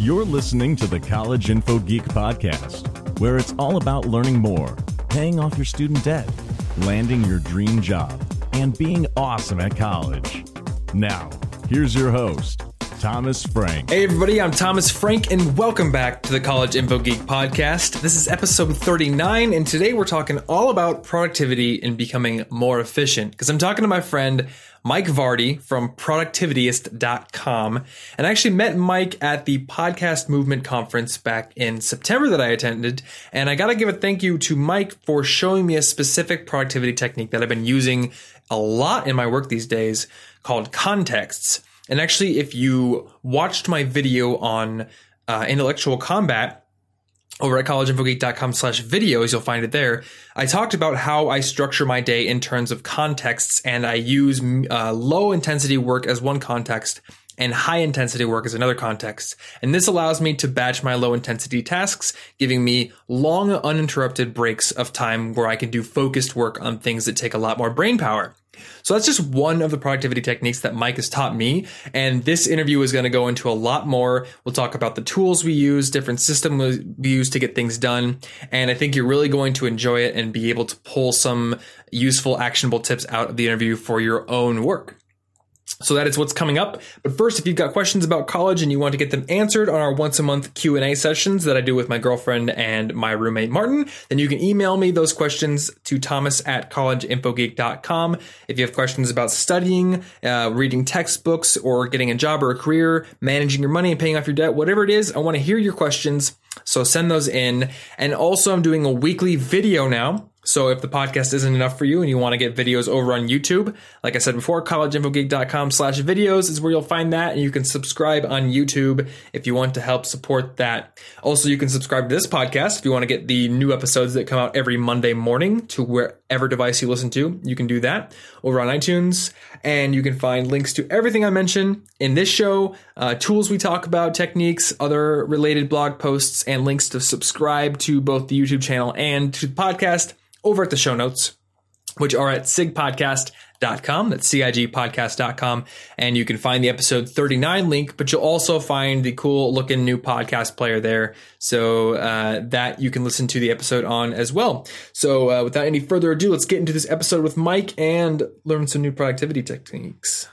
You're listening to the College Info Geek Podcast, where it's all about learning more, paying off your student debt, landing your dream job, and being awesome at college. Now, here's your host, Thomas Frank. Hey, everybody, I'm Thomas Frank, and welcome back to the College Info Geek Podcast. This is episode 39, and today we're talking all about productivity and becoming more efficient. Because I'm talking to my friend Mike Vardy from productivityist.com. And I actually met Mike at the Podcast Movement Conference back in September that I attended. And I got to give a thank you to Mike for showing me a specific productivity technique that I've been using a lot in my work these days called contexts. And actually, if you watched my video on uh, intellectual combat, over at collegeinfogeek.com slash videos, you'll find it there. I talked about how I structure my day in terms of contexts and I use uh, low intensity work as one context and high intensity work as another context. And this allows me to batch my low intensity tasks, giving me long uninterrupted breaks of time where I can do focused work on things that take a lot more brain power. So that's just one of the productivity techniques that Mike has taught me. And this interview is going to go into a lot more. We'll talk about the tools we use, different systems we use to get things done. And I think you're really going to enjoy it and be able to pull some useful, actionable tips out of the interview for your own work. So that is what's coming up. But first, if you've got questions about college and you want to get them answered on our once a month Q&A sessions that I do with my girlfriend and my roommate Martin, then you can email me those questions to thomas at collegeinfogeek.com. If you have questions about studying, uh, reading textbooks, or getting a job or a career, managing your money and paying off your debt, whatever it is, I want to hear your questions. So send those in. And also I'm doing a weekly video now so if the podcast isn't enough for you and you want to get videos over on YouTube, like I said before, collegeinfogeek.com slash videos is where you'll find that. And you can subscribe on YouTube if you want to help support that. Also, you can subscribe to this podcast if you want to get the new episodes that come out every Monday morning to wherever device you listen to. You can do that over on iTunes. And you can find links to everything I mentioned in this show, uh, tools we talk about, techniques, other related blog posts, and links to subscribe to both the YouTube channel and to the podcast over at the show notes, which are at cigpodcast.com. That's cigpodcast.com. And you can find the episode 39 link, but you'll also find the cool looking new podcast player there. So uh, that you can listen to the episode on as well. So uh, without any further ado, let's get into this episode with Mike and learn some new productivity techniques.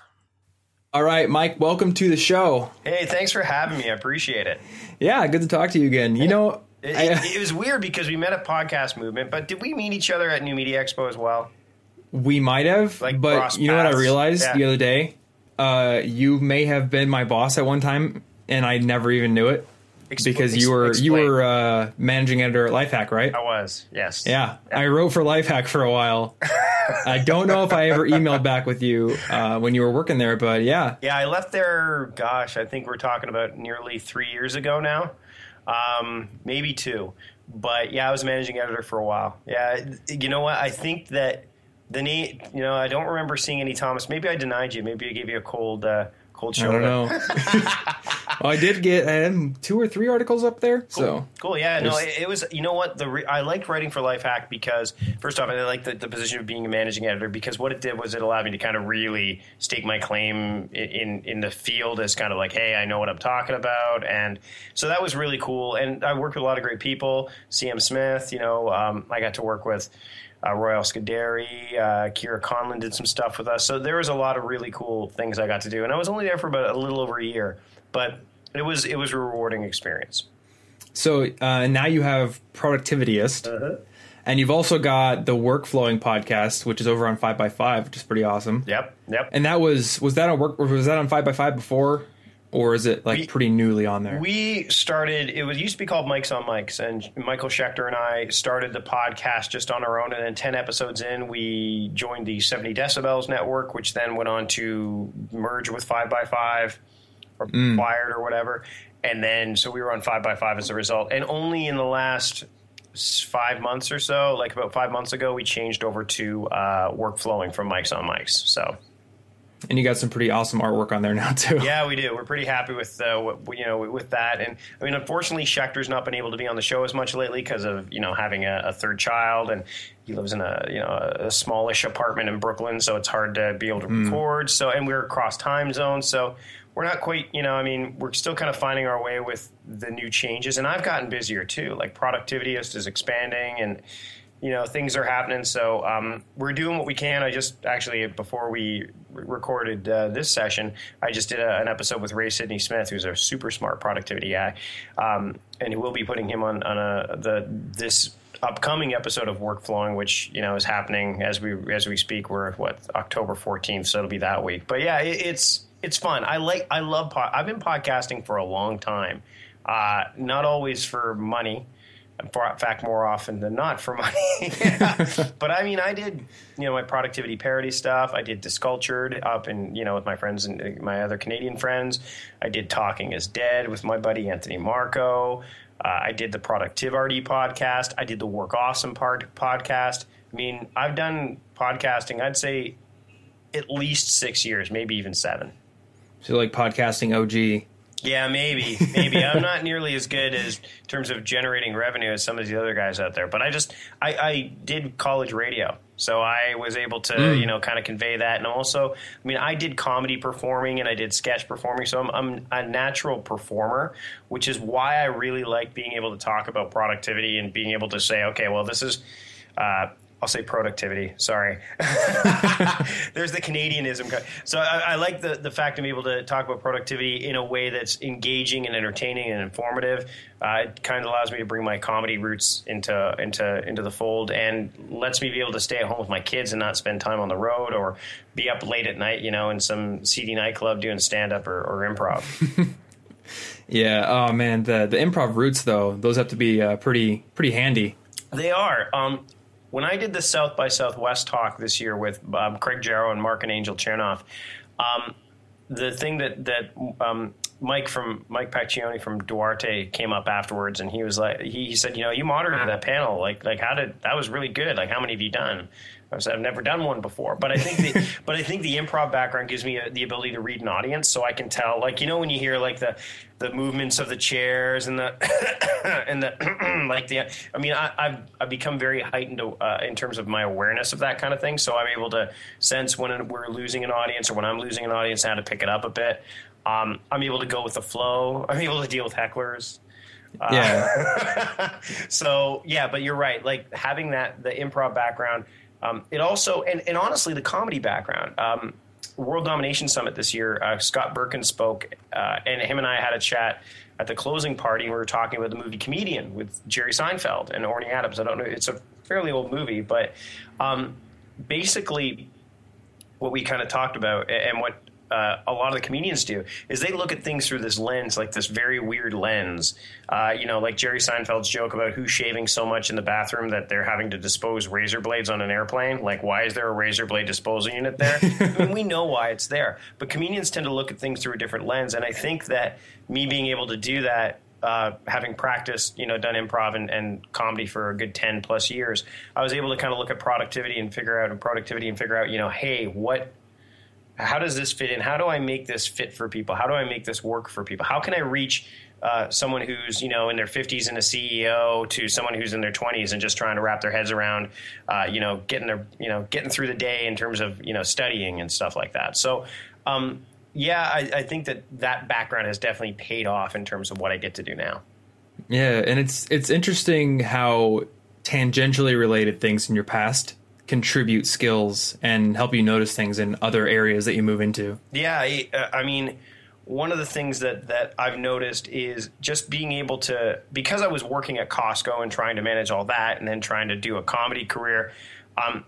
All right, Mike, welcome to the show. Hey, thanks for having me. I appreciate it. Yeah, good to talk to you again. You know, it, it, it, was weird because we met at Podcast Movement, but did we meet each other at New Media Expo as well? We might have, like but you know what I realized yeah. the other day? Uh, you may have been my boss at one time, and I never even knew it. Expl- because you were explain. you were uh, managing editor at Lifehack, right? I was, yes. Yeah, yeah. I wrote for Lifehack for a while. I don't know if I ever emailed back with you uh, when you were working there, but yeah. Yeah, I left there. Gosh, I think we're talking about nearly three years ago now um, maybe two. But yeah, I was managing editor for a while. Yeah, you know what? I think that the name, you know, I don't remember seeing any Thomas. Maybe I denied you. Maybe I gave you a cold, uh, cold shoulder. I don't know. well, I did get had two or three articles up there. Cool. So cool. Yeah. No, it, it, was. You know what? The re- I liked writing for Lifehack because first off, I liked the, the, position of being a managing editor because what it did was it allowed me to kind of really stake my claim in, in, in the field as kind of like, hey, I know what I'm talking about, and so that was really cool. And I worked with a lot of great people. CM Smith. You know, um, I got to work with uh, Royale Scuderi, uh, Kira Conlon did some stuff with us. So there was a lot of really cool things I got to do, and I was only there for about a little over a year, but it was it was a rewarding experience. So uh, now you have Productivityist. Uh-huh. And you've also got the Workflowing podcast, which is over on Five by Five, which is pretty awesome. Yep, yep. And that was was that on work? Was that on Five by Five before? Or is it like we, pretty newly on there? We started. It was used to be called Mics on Mics, and Michael Schechter and I started the podcast just on our own. And then ten episodes in, we joined the Seventy Decibels Network, which then went on to merge with Five by Five, or mm. acquired or whatever. And then so we were on Five by Five as a result. And only in the last five months or so, like about five months ago, we changed over to uh, Workflowing from Mics on Mics. So And you got some pretty awesome artwork on there now too. Yeah, we do. We're pretty happy with uh, what, you know with that. And I mean, unfortunately, Schechter's not been able to be on the show as much lately because of you know having a, a, third child, and he lives in a you know a smallish apartment in Brooklyn, so it's hard to be able to mm. record. So and we're across time zones, so we're not quite you know. I mean, we're still kind of finding our way with the new changes, and I've gotten busier too. Like Productivityist expanding and you know things are happening. So um, we're doing what we can. I just actually before we recorded uh, this session i just did a, an episode with Ray Sidney Smith who's a super smart productivity guy. Um, and we'll be putting him on, on a, the this upcoming episode of workflowing which you know is happening as we as we speak. We're what october 14th so it'll be that week. But yeah it, it's it's fun. I like i love i've been podcasting for a long time. Uh, not always for money in fact, more often than not for money. but I mean, I did, you know, my productivity parody stuff. I did Discultured up in, you know, with my friends and uh, my other Canadian friends. I did Talking is Dead with my buddy Anthony Marco. Uh, I did the Productivity podcast. I did the Work Awesome part podcast. I mean, I've done podcasting, I'd say at least six years, maybe even seven. So, like podcasting OG. Yeah, maybe, maybe I'm not nearly as good as in terms of generating revenue as some of the other guys out there. But I just I, I did college radio, so I was able to mm. you know kind of convey that, and also I mean I did comedy performing and I did sketch performing, so I'm, I'm a natural performer, which is why I really like being able to talk about productivity and being able to say, okay, well this is. Uh, I'll say productivity. Sorry. There's the Canadianism. So I, I, like the, the fact I'm able to talk about productivity in a way that's engaging and entertaining and informative. Uh, it kind of allows me to bring my comedy roots into into into the fold and lets me be able to stay at home with my kids and not spend time on the road or be up late at night, you know, in some seedy nightclub doing stand up or, or improv. yeah. Oh man, the the improv roots though, those have to be uh, pretty pretty handy. They are. Um, when I did the South by Southwest talk this year with um, Craig Jarrow and Mark and Angel Chernoff, um, the thing that that um, Mike from Mike Pacchione from Duarte came up afterwards, and he was like, he, he said, you know, you moderated that panel, like like how did that was really good. Like how many have you done? I said, I've never done one before, but I think the, but I think the improv background gives me a, the ability to read an audience, so I can tell. Like you know when you hear like the the movements of the chairs and the and the like the. I mean, I, have I've become very heightened uh, in terms of my awareness of that kind of thing. So I'm able to sense when we're losing an audience or when I'm losing an audience, how to pick it up a bit. Um, I'm able to go with the flow. I'm able to deal with hecklers. Yeah. Uh, so yeah, but you're right. Like having that the improv background um, it also, and, and, honestly, the comedy background. Um, World Domination Summit this year, uh, Scott Berkun spoke, uh, and him and I had a chat at the closing party. We were talking about the movie Comedian with Jerry Seinfeld and Orny Adams. I don't know; it's a fairly old movie, but um, basically, what we kind of talked about and what uh, a lot of the comedians do is they look at things through this lens, like this very weird lens. Uh, you know, like Jerry Seinfeld's joke about who's shaving so much in the bathroom that they're having to dispose razor blades on an airplane. Like, why is there a razor blade disposal unit there? I mean, we know why it's there, but comedians tend to look at things through a different lens, and I think that me being able to do that uh, having practiced, you know, done improv and, and, comedy for a good 10 plus years, I was able to kind of look at productivity and figure out productivity and figure out, you know, hey, what how does this fit in? How do I make this fit for people? How do I make this work for people? How can I reach uh, someone who's you know in their 50s and a CEO to someone who's in their 20s and just trying to wrap their heads around uh, you know getting their you know getting through the day in terms of you know studying and stuff like that. So. Um, yeah, I, I think that that background has definitely paid off in terms of what I get to do now. Yeah, and it's it's interesting how tangentially related things in your past contribute skills and help you notice things in other areas that you move into. Yeah, I, uh, I mean, one of the things that that I've noticed is just being able to because I was working at Costco and trying to manage all that, and then trying to do a comedy career. Um,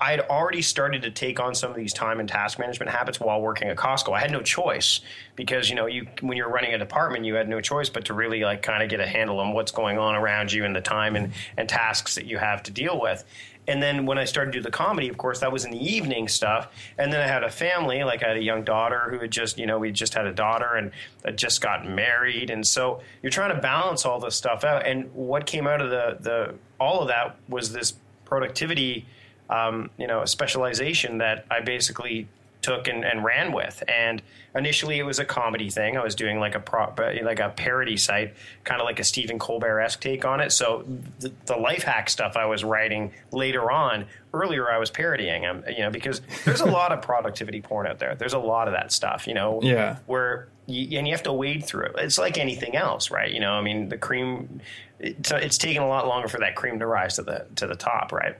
I had already started to take on some of these time and task management habits while working at Costco. I had no choice because you know you when you're running a department, you had no choice but to really like kind of get a handle on what's going on around you and the time and and tasks that you have to deal with. And then when I started to do the comedy, of course, that was in the evening stuff. And then I had a family, like I had a young daughter who had just, you know, we just had a daughter and had just gotten married. And so you're trying to balance all this stuff out. And what came out of the, the all of that was this productivity, um, you know, specialization that I basically took and, and ran with. And initially, it was a comedy thing. I was doing like a pro, like a parody site, kind of like a Stephen Colbert esque take on it. So the, the, life hack stuff I was writing later on. Earlier, I was parodying them, you know, because there's a lot of productivity porn out there. There's a lot of that stuff, you know, yeah, where you, and you have to wade through it. It's like anything else, right? You know, I mean, the cream. It's, it's taken a lot longer for that cream to rise to the to the top, right?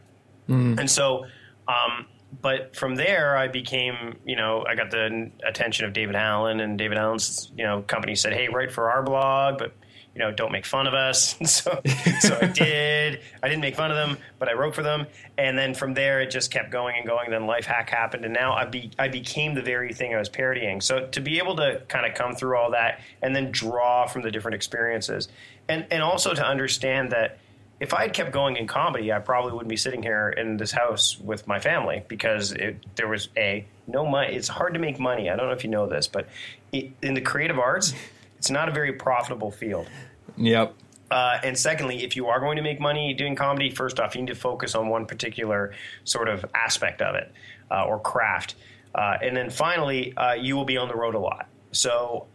Mm. And so. Um, but from there, I became, you know, I got the attention of David Allen, and David Allen's, you know, company said, "Hey, write for our blog, but you know, don't make fun of us." so, so I did. I didn't make fun of them, but I wrote for them, and then from there, it just kept going and going. Then Life Hack happened, and now I be I became the very thing I was parodying. So to be able to kind of come through all that and then draw from the different experiences, and and also to understand that if I had kept going in comedy, I probably wouldn't be sitting here in this house with my family because it, there was a no money. It's hard to make money. I don't know if you know this, but it, in the creative arts, it's not a very profitable field. Yep. Uh, and secondly, if you are going to make money doing comedy, first off, you need to focus on one particular sort of aspect of it uh, or craft. Uh, and then finally, uh, you will be on the road a lot. So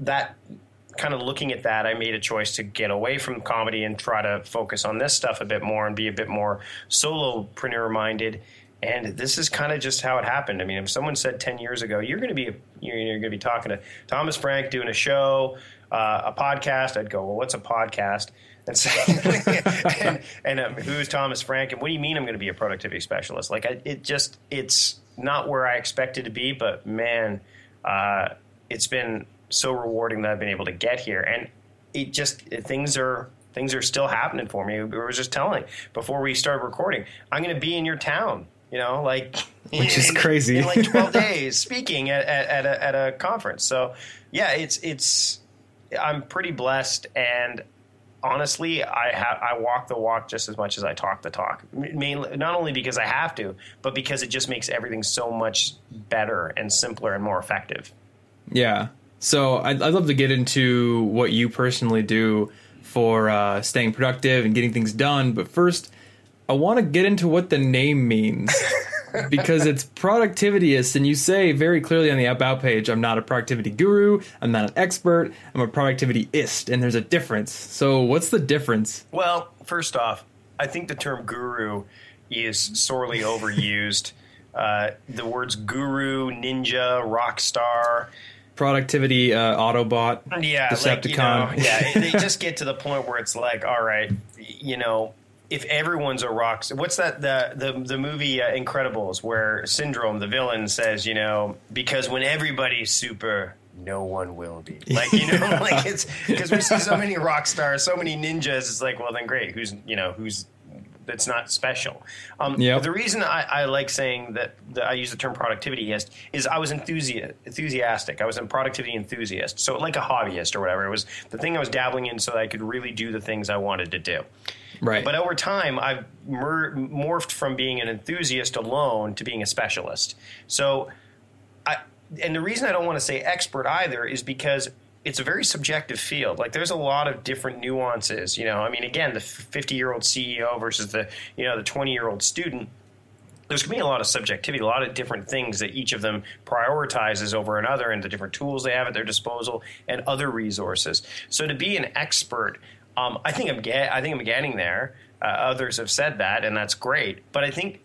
that kind of looking at that, I made a choice to get away from comedy and try to focus on this stuff a bit more and be a bit more solopreneur minded. And this is kind of just how it happened. I mean, if someone said 10 years ago, you're going to be, you're, going to be talking to Thomas Frank doing a show, uh, a podcast, I'd go, well, what's a podcast? And, and, and um, who's Thomas Frank? And what do you mean I'm going to be a productivity specialist? Like, I, it just, it's not where I expected to be, but man, uh, it's been so rewarding that I've been able to get here. And it just things are things are still happening for me. We were just telling before we started recording, I'm going to be in your town. You know, like which is crazy in like 12 days speaking at, at, at, a, at a conference. So yeah, it's it's I'm pretty blessed and honestly, I have I walk the walk just as much as I talk the talk. Mainly, not only because I have to, but because it just makes everything so much better and simpler and more effective. Yeah, so I'd, I'd love to get into what you personally do for uh, staying productive and getting things done. But first, I want to get into what the name means because it's productivityist, and you say very clearly on the about page, "I'm not a productivity guru. I'm not an expert. I'm a productivityist," and there's a difference. So, what's the difference? Well, first off, I think the term guru is sorely overused. Uh, the words guru, ninja, rock star productivity uh, Autobot. Yeah, Decepticon. Like, you know, yeah, they just get to the point where it's like, all right, you know, if everyone's a rock, what's that the the the movie uh, Incredibles where Syndrome, the villain, says, you know, because when everybody's super. No one will be like you know, like it's because we see so many rock stars, so many ninjas. It's like, well, then great. Who's you know who's that's not special. Um, yep. The reason I, I like saying that, that, I use the term productivityist is I was enthusiastic. enthusiastic. I was a productivity enthusiast. So like a hobbyist or whatever. It was the thing I was dabbling in so that I could really do the things I wanted to do. Right. But over time, I've mer- morphed from being an enthusiast alone to being a specialist. So, I, and the reason I don't want to say expert either is because it's a very subjective field. Like there's a lot of different nuances. You know, I mean, again, the 50 year old CEO versus the you know the 20 year old student. There's going to be a lot of subjectivity, a lot of different things that each of them prioritizes over another, and the different tools they have at their disposal and other resources. So to be an expert, um, I think I'm get, I think I'm getting there. Uh, others have said that, and that's great. But I think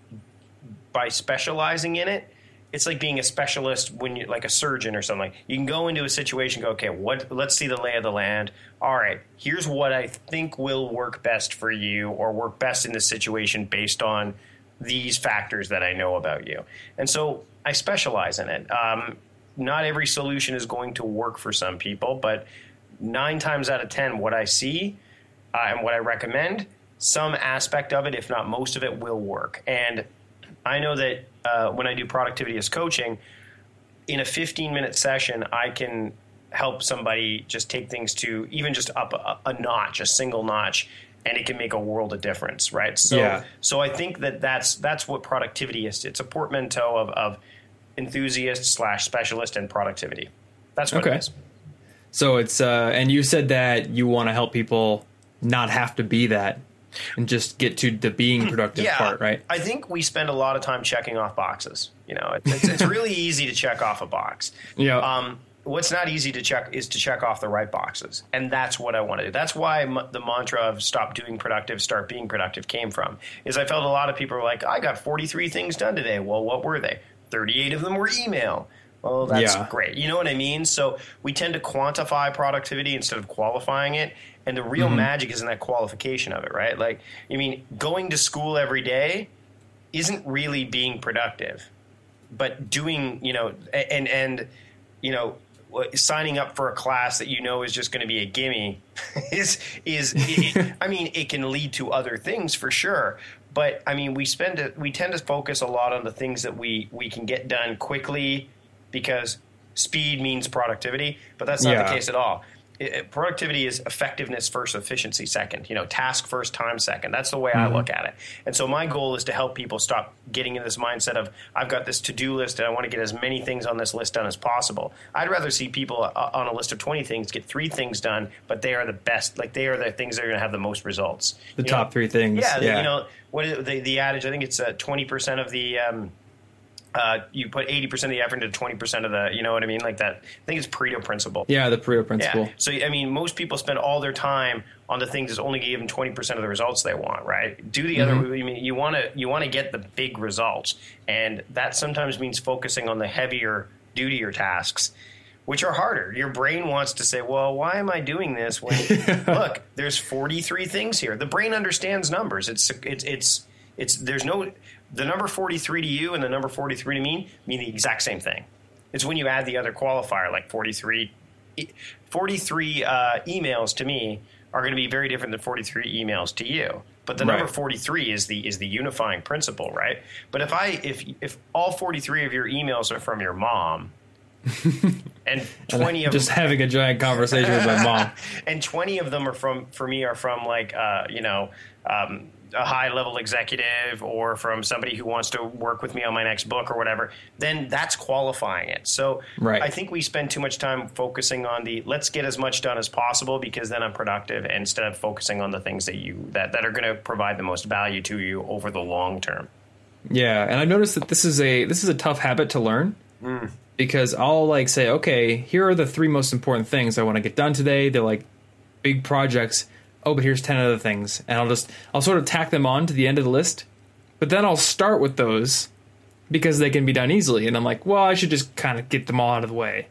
by specializing in it, it's like being a specialist when you like a surgeon or something. You can go into a situation, go, okay, what? Let's see the lay of the land. All right, here's what I think will work best for you, or work best in this situation based on these factors that I know about you. And so I specialize in it. Um, not every solution is going to work for some people, but nine times out of ten, what I see uh, and what I recommend, some aspect of it, if not most of it, will work. And I know that uh, when I do productivityist coaching, in a 15 minute session, I can help somebody just take things to even just up a, a, notch, a single notch, and it can make a world of difference, right? So, yeah. so I think that that's that's what productivityist. It's a portmanteau of, of enthusiast slash specialist and productivity. That's what okay. it is. So it's uh, and you said that you want to help people not have to be that and just get to the being productive yeah, part, right? I think we spend a lot of time checking off boxes. You know, it's, it's really easy to check off a box. Yeah. Um, what's not easy to check is to check off the right boxes, and that's what I want to do. That's why m- the mantra of "stop doing productive, start being productive" came from. Is I felt a lot of people were like, "I got 43 things done today." Well, what were they? 38 of them were email. Well, that's Yeah. great. You know what I mean? So we tend to quantify productivity instead of qualifying it. And the real mm-hmm. magic is in that qualification of it, right? Like, I mean, going to school every day isn't really being productive, but doing, you know, and, and, you know, signing up for a class that you know is just going to be a gimme is, is, it, I mean, it can lead to other things for sure. But I mean, we spend we tend to focus a lot on the things that we, we can get done quickly because speed means productivity, but that's not Yeah. the case at all. It- it- productivity is effectiveness first, efficiency second. You know, task first, time second. That's the way I look at it. And so my goal is to help people stop getting in this mindset of I've got this to-do list and I want to get as many things on this list done as possible. I'd rather see people uh, on a list of 20 things get three things done, but they are the best. Like they are the things that are going to have the most results. The You top know? three things. Yeah, the- you know what is it, the the adage? I think it's uh, twenty percent of the. Um, uh, you put eighty percent of the effort into twenty percent of the. You know what I mean? Like that. I think it's Pareto principle. Yeah, the Pareto principle. Yeah. So I mean, most people spend all their time on the things that only give them twenty percent of the results they want. Right? Do the other. I mean, you want to you want to get the big results, and that sometimes means focusing on the heavier, dutier tasks. Which are harder. Your brain wants to say, "Well, why am I doing this?" When look, there's 43 things here. The brain understands numbers. It's it's it's it's there's no the number 43 to you and the number 43 to me mean the exact same thing. It's when you add the other qualifier, like 43 e- 43 uh, emails to me are going to be very different than 43 emails to you. But the number 43 is the is the unifying principle, right? But if I if if all 43 of your emails are from your mom and 20 of Just having a giant conversation with my mom. and 20 of them are from for me are from like uh, you know um, a high level executive or from somebody who wants to work with me on my next book or whatever then that's qualifying it so Right. i think we spend too much time focusing on the let's get as much done as possible because then i'm productive instead of focusing on the things that you that, that are going to provide the most value to you over the long term Yeah, and I've noticed that this is a this is a tough habit to learn Mm. because I'll like say, okay, here are the three most important things I want to get done today. They're like big projects. Oh, but here's ten other things, and I'll just I'll sort of tack them on to the end of the list. But then I'll start with those because they can be done easily, and I'm like, well, I should just kind of get them all out of the way.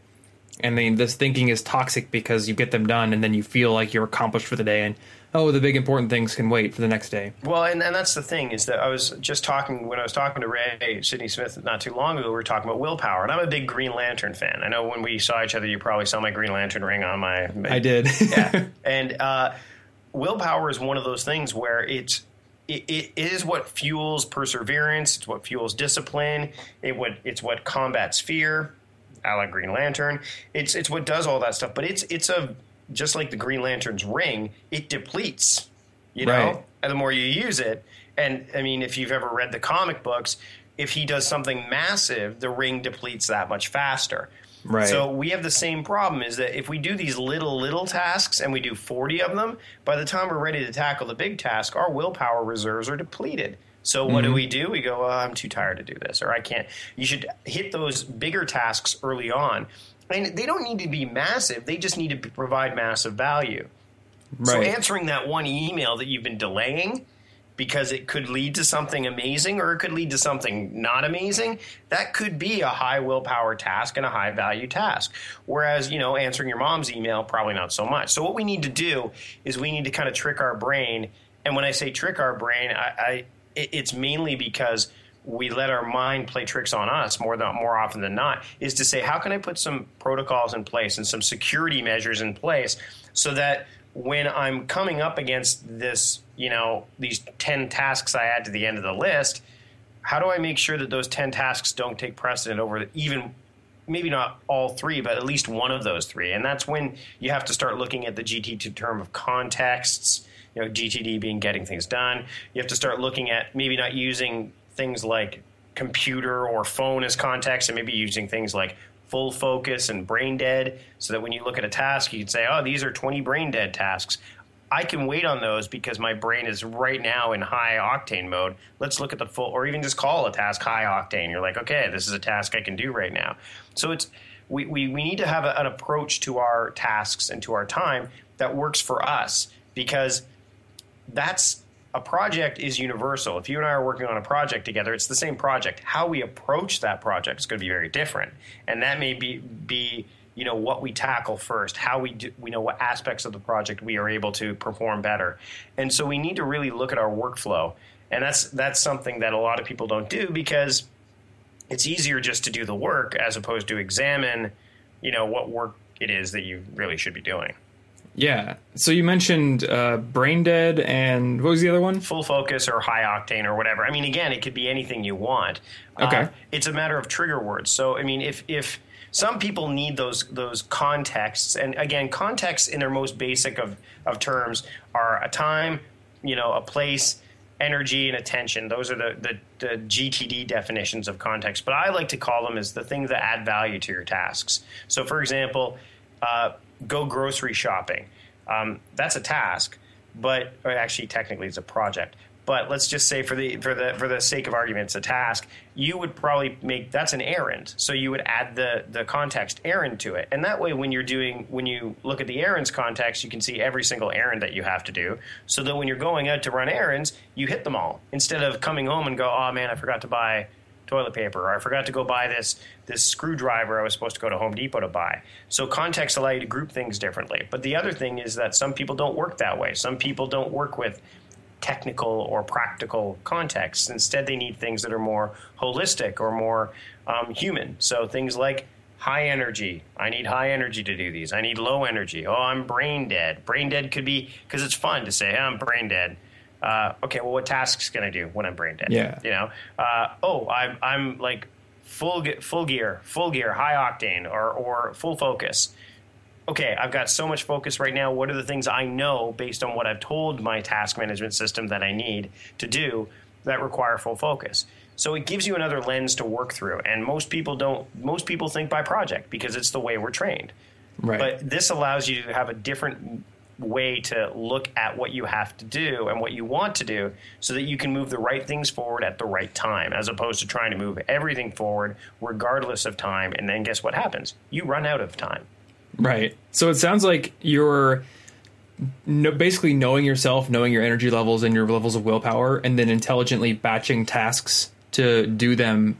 And then this thinking is toxic because you get them done, and then you feel like you're accomplished for the day, and oh, the big important things can wait for the next day. Well, and, and that's the thing is that I was just talking when I was talking to Ray Sidney Smith not too long ago. We were talking about willpower, and I'm a big Green Lantern fan. I know when we saw each other, you probably saw my Green Lantern ring on my. I did. yeah, and uh, willpower is one of those things where it's it, it is what fuels perseverance. It's what fuels discipline. It what it's what combats fear. I like Green Lantern. It's it's what does all that stuff. But it's it's a just like the Green Lantern's ring. It depletes. You know, Right. and the more you use it, and I mean, if you've ever read the comic books, if he does something massive, the ring depletes that much faster. Right. So we have the same problem is that if we do these little, little tasks and we do 40 of them, by the time we're ready to tackle the big task, our willpower reserves are depleted. So what do mm-hmm. we do? We go, oh, I'm too tired to do this, or I can't. You should hit those bigger tasks early on. And they don't need to be massive, they just need to provide massive value. So answering that one email that you've been delaying because it could lead to something amazing or it could lead to something not amazing, that could be a high willpower task and a high value task. Whereas, you know, answering your mom's email, probably not so much. So what we need to do is we need to kind of trick our brain. And when I say trick our brain, I, I it's mainly because we let our mind play tricks on us more than more often than not is to say how can i put some protocols in place and some security measures in place so that when i'm coming up against this you know these 10 tasks i add to the end of the list how do i make sure that those 10 tasks don't take precedent over even maybe not all three but at least one of those three? And that's when you have to start looking at the GTD term of contexts you know gtd being getting things done. You have to start looking at maybe not using things like computer or phone as context and maybe using things like full focus and brain dead so that when you look at a task you can say oh these are 20 brain dead tasks I can wait on those because my brain is right now in high octane mode. Let's look at the full, or even just call a task high octane. You're like, okay, this is a task I can do right now. So it's we, we, we need to have a, an approach to our tasks and to our time that works for us because that's a project is universal. If you and I are working on a project together, it's the same project. How we approach that project is going to be very different, and that may be be you know what we tackle first, how we do, we know what aspects of the project we are able to perform better, and so we need to really look at our workflow, and that's that's something that a lot of people don't do because it's easier just to do the work as opposed to examine, you know, what work it is that you really should be doing. Yeah. So you mentioned uh, brain dead and what was the other one? Full focus or high octane or whatever. I mean, again, it could be anything you want. Okay. Uh, it's a matter of trigger words. So, I mean, if if some people need those those contexts, and again, contexts in their most basic of of terms are a time, you know, a place, energy, and attention. Those are the the, the GTD definitions of context. But I like to call them as the things that add value to your tasks. So, for example. Uh, go grocery shopping. Um, that's a task, but actually, technically, it's a project. But let's just say, for the for the for the sake of argument, it's a task. You would probably make that's an errand, so you would add the the context errand to it, and that way, when you're doing when you look at the errands context, you can see every single errand that you have to do. So that when you're going out to run errands, you hit them all instead of coming home and go, oh man, I forgot to buy toilet paper, or I forgot to go buy this this screwdriver I was supposed to go to Home Depot to buy. So context allow you to group things differently. But the other thing is that some people don't work that way. Some people don't work with technical or practical contexts. Instead, they need things that are more holistic or more um, human. So things like high energy. I need high energy to do these. I need low energy. Oh, I'm brain dead. Brain dead could be because it's fun to say, hey, I'm brain dead uh, okay, well, what tasks can I do when I'm brain dead? Yeah. You know, uh, oh, I'm, I'm like full, full gear, full gear, high octane, or, or full focus. Okay, I've got so much focus right now. What are the things I know based on what I've told my task management system that I need to do that require full focus? So it gives you another lens to work through. And most people don't, most people think by project because it's the way we're trained. Right. But this allows you to have a different way to look at what you have to do and what you want to do so that you can move the right things forward at the right time as opposed to trying to move everything forward regardless of time. And then guess what happens? You run out of time. Right. So it sounds like you're no, basically knowing yourself knowing your energy levels and your levels of willpower and then intelligently batching tasks to do them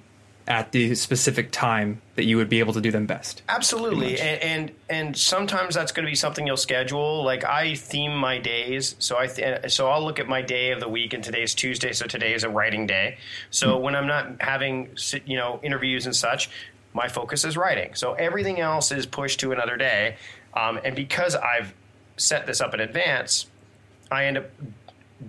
at the specific time that you would be able to do them best. Absolutely, and, and, and sometimes that's going to be something you'll schedule. Like I theme my days, so I th- so I'll look at my day of the week, and today's Tuesday, so today is a writing day. So mm-hmm. when I'm not having you know interviews and such, my focus is writing. So everything else is pushed to another day, um, and because I've set this up in advance, I end up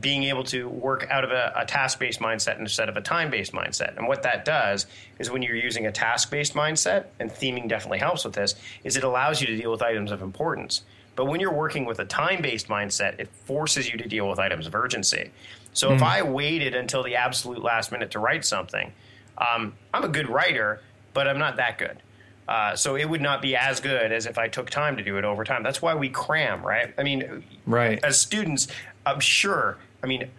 being able to work out of a, a task based mindset instead of a time based mindset. And what that does is when you're using a task based mindset, and theming definitely helps with this, is it allows you to deal with items of importance. But when you're working with a time based mindset, it forces you to deal with items of urgency. So mm. if hmm. I waited until the absolute last minute to write something, um, I'm a good writer, but I'm not that good. Uh, so it would not be as good as if I took time to do it over time. That's why we cram, right? I mean, right. As students, I'm sure. I mean,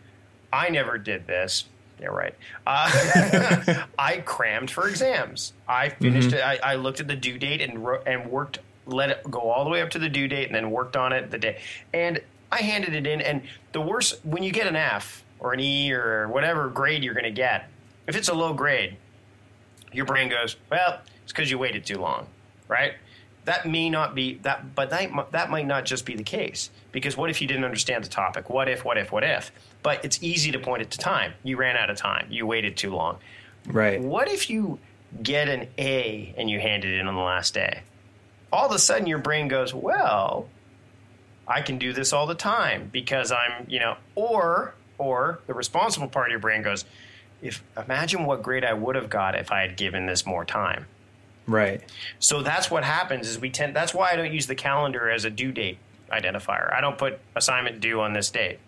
I never did this. Yeah, right. Uh, I crammed for exams. I finished mm-hmm. it. I, I, looked at the due date and wrote, and worked. Let it go all the way up to the due date, and then worked on it the day. And I handed it in. And the worst, when you get an F or an E or whatever grade you're going to get, if it's a low grade, your brain goes, "Well, it's because you waited too long," right? that may not be that, but that that might not just be the case because what if you didn't understand the topic? What if? What if? What if? But it's easy to point it to time. You ran out of time. You waited too long. Right. What if you get an A and you hand it in on the last day? All of a sudden, your brain goes, "Well, I can do this all the time because I'm, you know." Or, or the responsible part of your brain goes, "If imagine what grade I would have got if I had given this more time." Right. So that's what happens is we tend that's why I don't use the calendar as a due date identifier. I don't put assignment due on this date.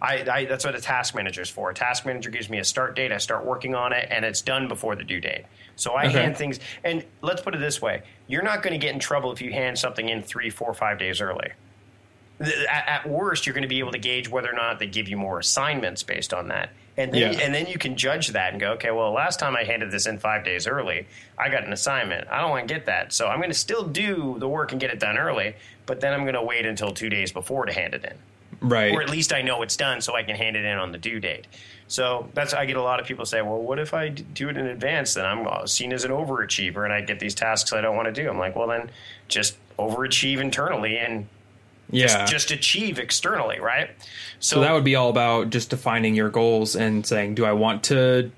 I, I, that's what a task manager is for. A task manager gives me a start date. I start working on it, and it's done before the due date. So I okay. hand things. And let's put it this way: you're not going to get in trouble if you hand something in three, four, five days early. at, at worst, you're going to be able to gauge whether or not they give you more assignments based on that. And then, Yeah. and then you can judge that and go, okay, well, last time I handed this in five days early, I got an assignment. I don't want to get that. So I'm going to still do the work and get it done early, but then I'm going to wait until two days before to hand it in Right. or at least I know it's done so I can hand it in on the due date. So that's I get a lot of people say, well, what if I do it in advance? Then I'm uh, seen as an overachiever and I get these tasks I don't want to do. I'm like, well, then just overachieve internally and yeah. just, just achieve externally, right? so that would be all about just defining your goals and saying, do I want to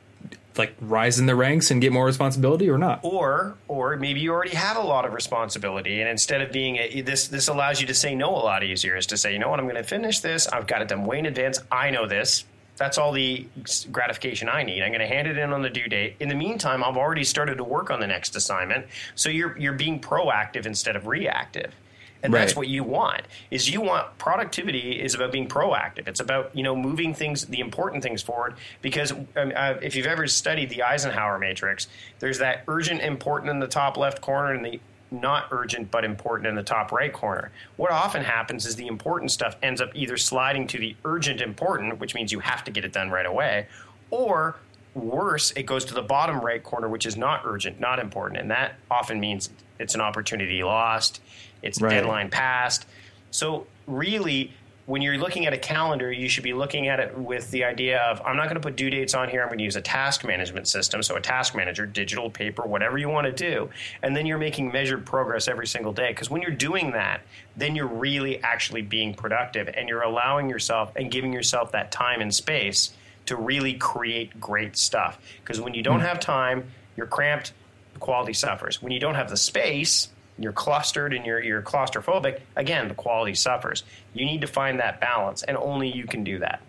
like rise in the ranks and get more responsibility or not? or or maybe you already have a lot of responsibility and instead of being a, this this allows you to say no a lot easier is to say you know what i'm going to finish this. I've got it done way in advance. I know this. That's all the gratification i need. I'm going to hand it in on the due date. In the meantime i've already started to work on the next assignment. So you're you're being proactive instead of reactive and that's what you want is you want productivity is about being proactive. It's about you know moving things the important things forward because um, uh, if you've ever studied the eisenhower matrix there's that urgent important in the top left corner and the not urgent but important in the top right corner. What often happens is the important stuff ends up either sliding to the urgent important which means you have to get it done right away or worse it goes to the bottom right corner which is not urgent not important. And that often means it's an opportunity lost it's a Right. deadline passed. So really when you're looking at a calendar you should be looking at it with the idea of i'm not going to put due dates on here i'm going to use a task management system. So a task manager digital paper whatever you want to do. And then you're making measured progress every single day. Because when you're doing that then you're really actually being productive and you're allowing yourself and giving yourself that time and space to really create great stuff. Because when you don't hmm. have time you're cramped the quality suffers. When you don't have the space you're clustered and you're, you're claustrophobic again the quality suffers you need to find that balance and only you can do that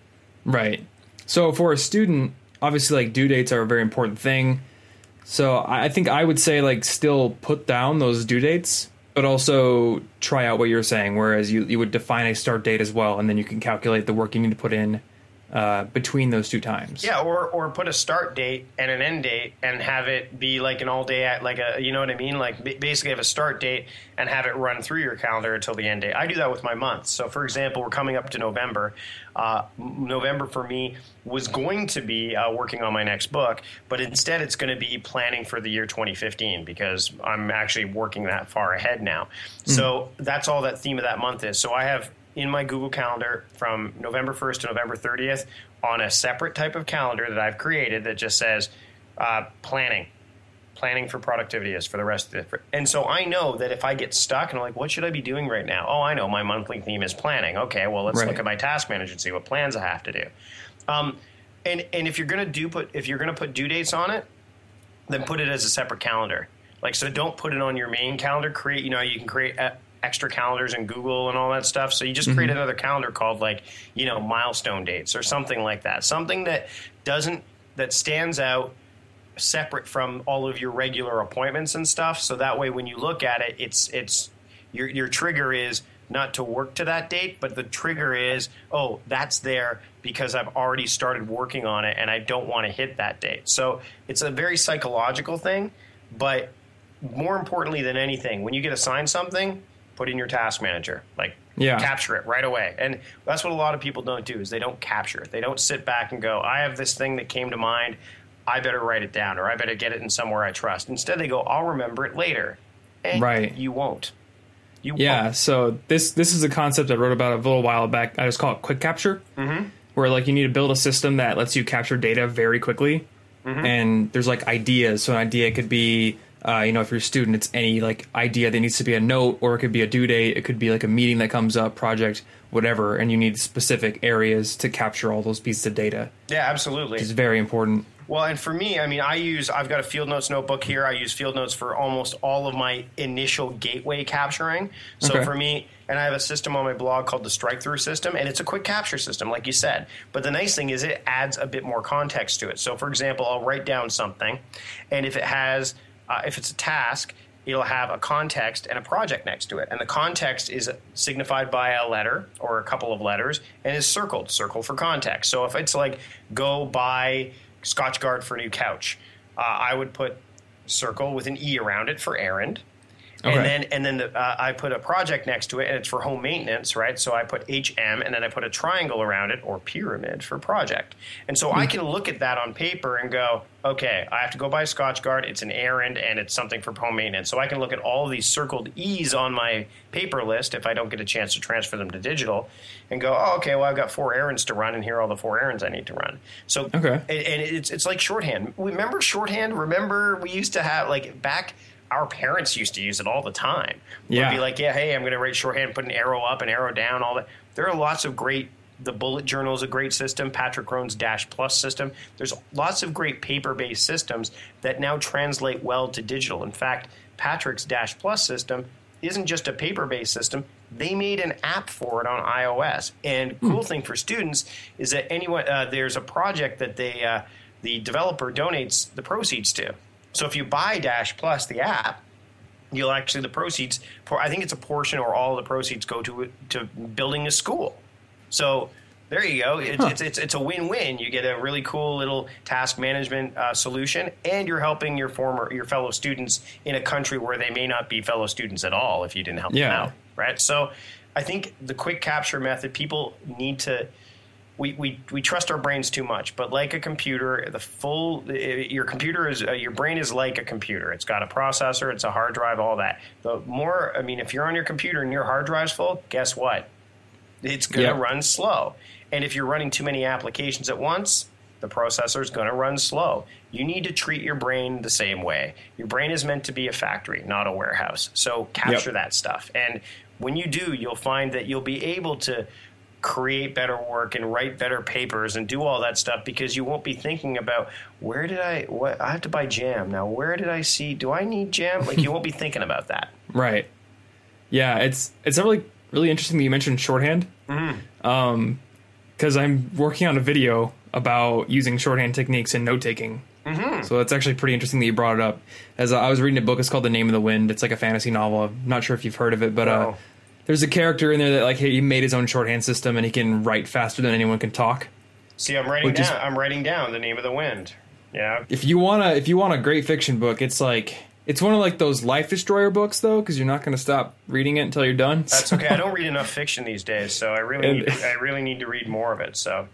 Right. So for a student, obviously like due dates are a very important thing. So I think I would say like still put down those due dates, but also try out what you're saying. Whereas you, you would define a start date as well, and then you can calculate the work you need to put in uh, between those two times. Yeah, or or put a start date and an end date and have it be like an all day at like a you know what I mean? Like ba- basically have a start date and have it run through your calendar until the end date. I do that with my months. So for example, we're coming up to November. Uh, November for me was going to be uh, working on my next book, but instead it's going to be planning for the year 2015 because I'm actually working that far ahead now. So that's all that theme of that month is. So I have in my Google Calendar from November 1st to November 30th on a separate type of calendar that I've created that just says uh, planning. Planning for Productivityist for the rest of the. And so I know that if I get stuck and I'm like, what should I be doing right now? Oh, I know my monthly theme is planning. Okay, well, let's Right. look at my task manager and see what plans I have to do. Um, and and if you're gonna do put if you're gonna put due dates on it, then put it as a separate calendar. Like, so don't put it on your main calendar. Create, you know, you can create extra calendars in Google and all that stuff. So you just mm-hmm. create another calendar called like, you know, milestone dates or something like that. Something that doesn't that stands out separate from all of your regular appointments and stuff. So that way, when you look at it, it's it's your your trigger is not to work to that date, but the trigger is oh that's there because I've already started working on it and I don't want to hit that date. So it's a very psychological thing, but more importantly than anything, when you get assigned something, put in your task manager. Like Yeah. capture it right away. And that's what a lot of people don't do is they don't capture it. They don't sit back and go, I have this thing that came to mind. I better write it down or I better get it in somewhere I trust. Instead they go, I'll remember it later. And Right. you won't. You Yeah, won't. so this this is a concept I wrote about a little while back. I just call it quick capture, mm-hmm. where like you need to build a system that lets you capture data very quickly, and there's like ideas. So an idea could be, uh, you know, if you're a student, it's any like idea that needs to be a note, or it could be a due date. It could be like a meeting that comes up, project, whatever, and you need specific areas to capture all those pieces of data. Yeah, absolutely. It's very important. Well, and for me, I mean, I use I've got a Field Notes notebook here. I use Field Notes for almost all of my initial gateway capturing. So Okay. for me, and I have a system on my blog called the Strike Through system, and it's a quick capture system, like you said. But the nice thing is it adds a bit more context to it. So, for example, I'll write down something, and if it has uh, if it's a task, it'll have a context and a project next to it. And the context is signified by a letter or a couple of letters and is circled, circle for context. So if it's like go buy Scotchgard for a new couch, uh, I would put circle with an E around it for errand. And then and then the, uh, I put a project next to it, and it's for home maintenance, right? So I put HM, and then I put a triangle around it or pyramid for project. And so I can look at that on paper and go, okay, I have to go buy Scotchgard. It's an errand, and it's something for home maintenance. So I can look at all of these circled E's on my paper list if I don't get a chance to transfer them to digital, and go, oh, okay, well I've got four errands to run, and here are all the four errands I need to run. So Okay. and, and it's it's like shorthand. Remember shorthand? Remember we used to have like back. Our parents used to use it all the time. They'd Yeah. be like, "Yeah, hey, I'm going to write shorthand, put an arrow up, an arrow down, all that." There are lots of great. The bullet journal is a great system. Patrick Rhone's Dash Plus system. There's lots of great paper-based systems that now translate well to digital. In fact, Patrick's DashPlus system isn't just a paper-based system. They made an app for it on iOS. And cool thing for students is that anyone uh, there's a project that they uh, the developer donates the proceeds to. So if you buy DashPlus, the app, you'll actually the proceeds for I think it's a portion or all the proceeds go to to building a school. So there you go. It's, it's, it's, it's a win-win. You get a really cool little task management uh, solution, and you're helping your former your fellow students in a country where they may not be fellow students at all if you didn't help them out, right? So I think the quick capture method, people need to we, we, we trust our brains too much, but like a computer, the full your computer is uh, your brain is like a computer. It's got a processor, it's a hard drive, all that. The more, I mean, if you're on your computer and your hard drive's full, guess what? It's going to Yep. run slow. And if you're running too many applications at once, the processor is going to run slow. You need to treat your brain the same way. Your brain is meant to be a factory, not a warehouse. So capture Yep. that stuff. And when you do, you'll find that you'll be able to create better work and write better papers and do all that stuff because you won't be thinking about where did I what I have to buy jam now where did I see do I need jam like you won't be thinking about that Right. Yeah, it's it's really really interesting that you mentioned shorthand. Mm-hmm. Um, because I'm working on a video about using shorthand techniques in note taking. Mm-hmm. So that's actually pretty interesting that you brought it up. As I was reading a book, it's called The Name of the Wind. It's like a fantasy novel. I'm not sure if you've heard of it, but uh, No. There's a character in there that like he made his own shorthand system and he can write faster than anyone can talk. see I'm writing Which is- down I'm writing down the name of the wind. Yeah. If you want to if you want a great fiction book it's like it's one of like those life destroyer books though because you're not going to stop reading it until you're done. That's okay I don't read enough fiction these days so I really And- need, I really need to read more of it so.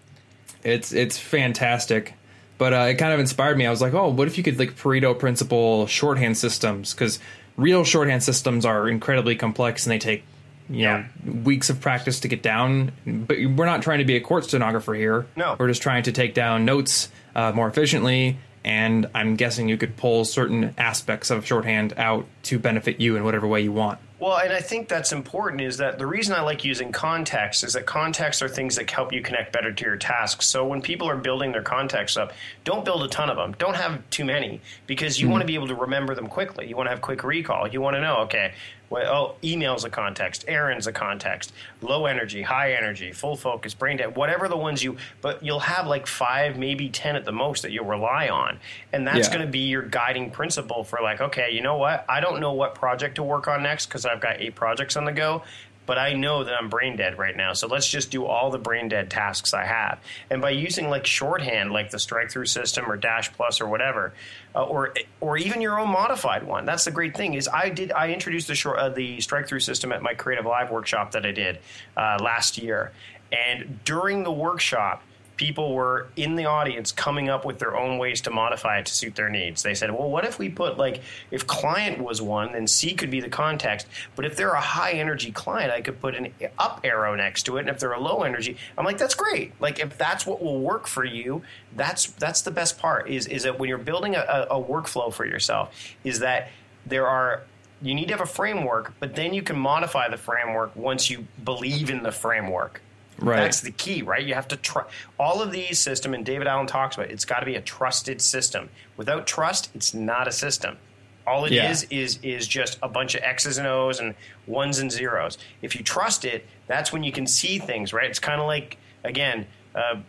It's it's fantastic. But uh, it kind of inspired me. I was like oh what if you could like pareto principle shorthand systems? Because real shorthand systems are incredibly complex and they take you know weeks of practice to get down but we're not trying to be a court stenographer here No. we're just trying to take down notes uh, more efficiently and i'm guessing you could pull certain aspects of shorthand out to benefit you in whatever way you want Well, and I think that's important is that the reason I like using context is that contexts are things that help you connect better to your tasks. So when people are building their contexts up, don't build a ton of them. Don't have too many because you want to be able to remember them quickly. You want to have quick recall. You want to know, okay, well, oh, email's a context, errands a context, low energy, high energy, full focus, brain dead, whatever the ones you, but you'll have like five, maybe 10 at the most that you'll rely on. And that's Yeah. going to be your guiding principle for like, okay, you know what? I don't know what project to work on next because I've got eight projects on the go, but I know that I'm brain dead right now. So let's just do all the brain dead tasks I have. And by using like shorthand, like the strike through system or DashPlus or whatever, uh, or or even your own modified one. That's the great thing is I did I introduced the short uh, the strike through system at my CreativeLive workshop that I did uh, last year, and during the workshop people were in the audience coming up with their own ways to modify it to suit their needs. They said, well, what if we put like, if client was one, then C could be the context. But if they're a high energy client, I could put an up arrow next to it. And if they're a low energy, I'm like, that's great. Like if that's what will work for you, that's that's the best part is is that when you're building a, a, workflow for yourself, is that there are you need to have a framework, but then you can modify the framework once you believe in the framework. Right. That's the key, right? You have to trust all of these system, and David Allen talks about it, it's got to be a trusted system. Without trust, it's not a system. All it is Yeah. is is just a bunch of X's and O's and ones and zeros. If you trust it, that's when you can see things, right? It's kind of like again. Uh,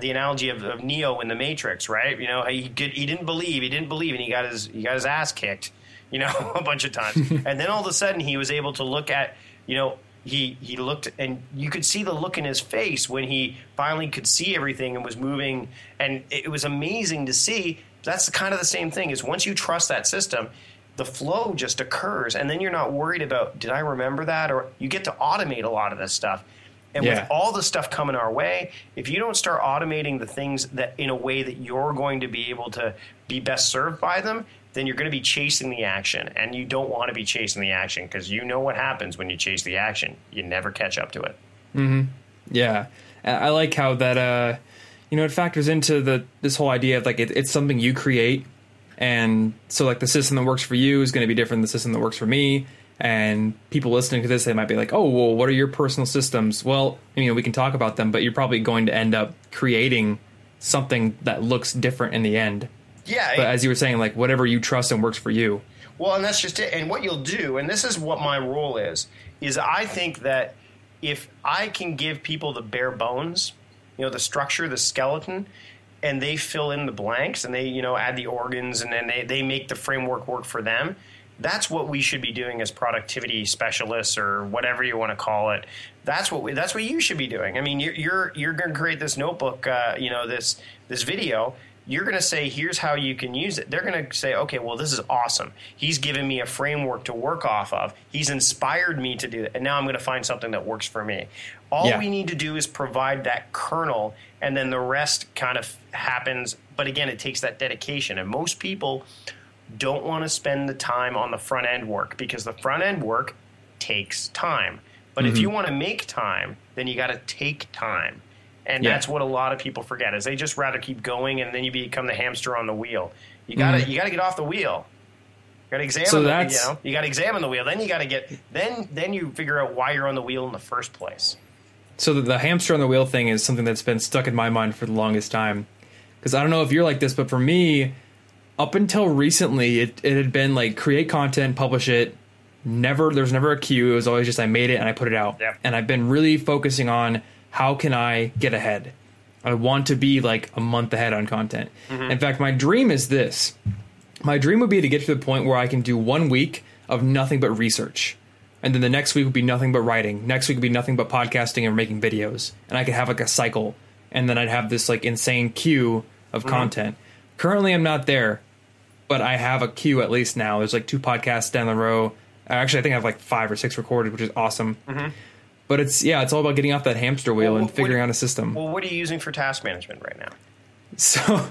the analogy of, of Neo in the Matrix, right? You know, he did, he didn't believe, he didn't believe, and he got his he got his ass kicked, you know, a bunch of times. and then all of a sudden, he was able to look at, you know, he he looked and you could see the look in his face when he finally could see everything and was moving. And it was amazing to see. That's kind of the same thing is once you trust that system the flow just occurs and then you're not worried about did i remember that? Or you get to automate a lot of this stuff. And Yeah. with all the stuff coming our way if you don't start automating the things that in a way that you're going to be able to be best served by them then you're going to be chasing the action and you don't want to be chasing the action because you know what happens when you chase the action you never catch up to it Yeah, I I like how that uh, you know, it factors into the this whole idea of like it, it's something you create, and so like the system that works for you is going to be different than the system that works for me. And people listening to this, they might be like, "Oh, well, what are your personal systems?" Well, you know, we can talk about them, but you're probably going to end up creating something that looks different in the end. Yeah But as you were saying, like whatever you trust and works for you. Well, and that's just it. And what you'll do, and this is what my role is, is I think that if I can give people the bare bones, you know, the structure, the skeleton, and they fill in the blanks and they, you know, add the organs and then they, they make the framework work for them. That's what we should be doing as productivity specialists or whatever you want to call it. That's what we, that's what you should be doing. I mean, you're you're, you're going to create this notebook, uh, you know, this this video you're going to say, here's how you can use it. They're going to say, okay, well, this is awesome. He's given me a framework to work off of. He's inspired me to do it. And now I'm going to find something that works for me. All Yeah. we need to do is provide that kernel, and then the rest kind of happens. But again, it takes that dedication. And most people don't want to spend the time on the front end work because the front end work takes time. But Mm-hmm. if you want to make time, then you got to take time. And Yeah. that's what a lot of people forget is they just rather keep going and then you become the hamster on the wheel. You gotta mm-hmm. you gotta get off the wheel. You gotta examine. So the, you know you gotta examine the wheel. Then you gotta get then then you figure out why you're on the wheel in the first place. So the, the hamster on the wheel thing is something that's been stuck in my mind for the longest time. Because I don't know if you're like this, but for me, up until recently, it, it had been like create content, publish it. Never, there's never a queue. It was always just I made it and I put it out. Yep. And I've been really focusing on how can I get ahead. I want to be like a month ahead on content. Mm-hmm. In fact, my dream is this. My dream would be to get to the point where I can do one week of nothing but research. And then the next week would be nothing but writing. Next week would be nothing but podcasting and making videos. And I could have like a cycle. And then I'd have this like insane queue of mm-hmm. content. Currently I'm not there, but I have a queue at least now. There's like two podcasts down the row. Actually, I think I have like five or six recorded, which is awesome. Mm-hmm. But it's yeah, it's all about getting off that hamster wheel Well, and figuring out a system. Well, what are you using for task management right now? So,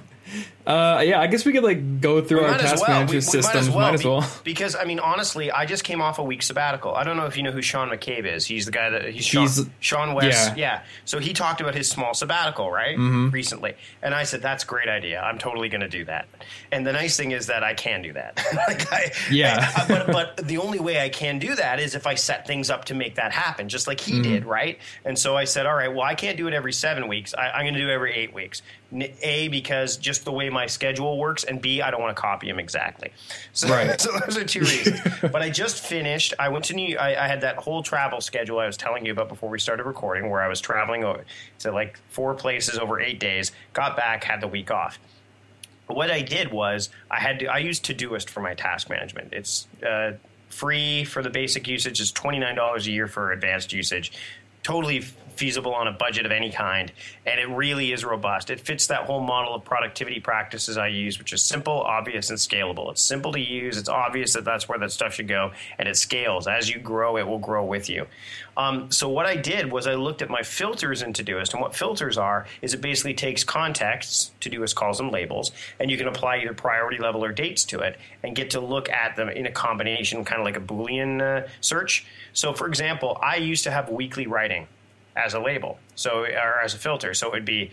uh, yeah, I guess we could like go through our Might as task well. management We- we systems. Might as well. be- Because I mean, honestly, I just came off a week sabbatical. I don't know if you know who Sean McCabe is. He's the guy that he's Sean, He's- seanwes. yeah. Yeah. So he talked about his small sabbatical, right? Mm-hmm. Recently, and I said that's a great idea. I'm totally going to do that. And the nice thing is that I can do that. like I, Yeah. I- but but the only way I can do that is if I set things up to make that happen, just like he Mm-hmm. did, right? And so I said, all right, well, I can't do it every seven weeks. I, I'm going to do it every eight weeks. A because just the way my schedule works, and B I don't want to copy them exactly. So, Right. so those are two reasons. but I just finished. I went to New. I, I had that whole travel schedule I was telling you about before we started recording, where I was traveling over to like four places over eight days. Got back, had the week off But what I did was I had to I used Todoist for my task management. It's uh, free for the basic usage. It's twenty nine dollars a year for advanced usage. Totally feasible on a budget of any kind, and it really is robust. It fits that whole model of productivity practices I use, which is simple, obvious, and scalable. It's simple to use. It's obvious that that's where that stuff should go, and it scales as you grow. It will grow with you. Um, so what I did was I looked at my filters in Todoist, and what filters are is it basically takes contexts. Todoist calls them labels, and you can apply either priority level or dates to it, and get to look at them in a combination, kind of like a Boolean uh, search. So, for example, I used to have weekly writing as a label, so or as a filter. So it would be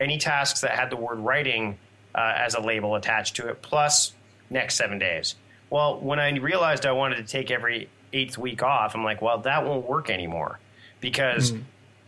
any tasks that had the word writing uh, as a label attached to it, plus next seven days. Well, when I realized I wanted to take every eighth week off, I'm like, well, that won't work anymore because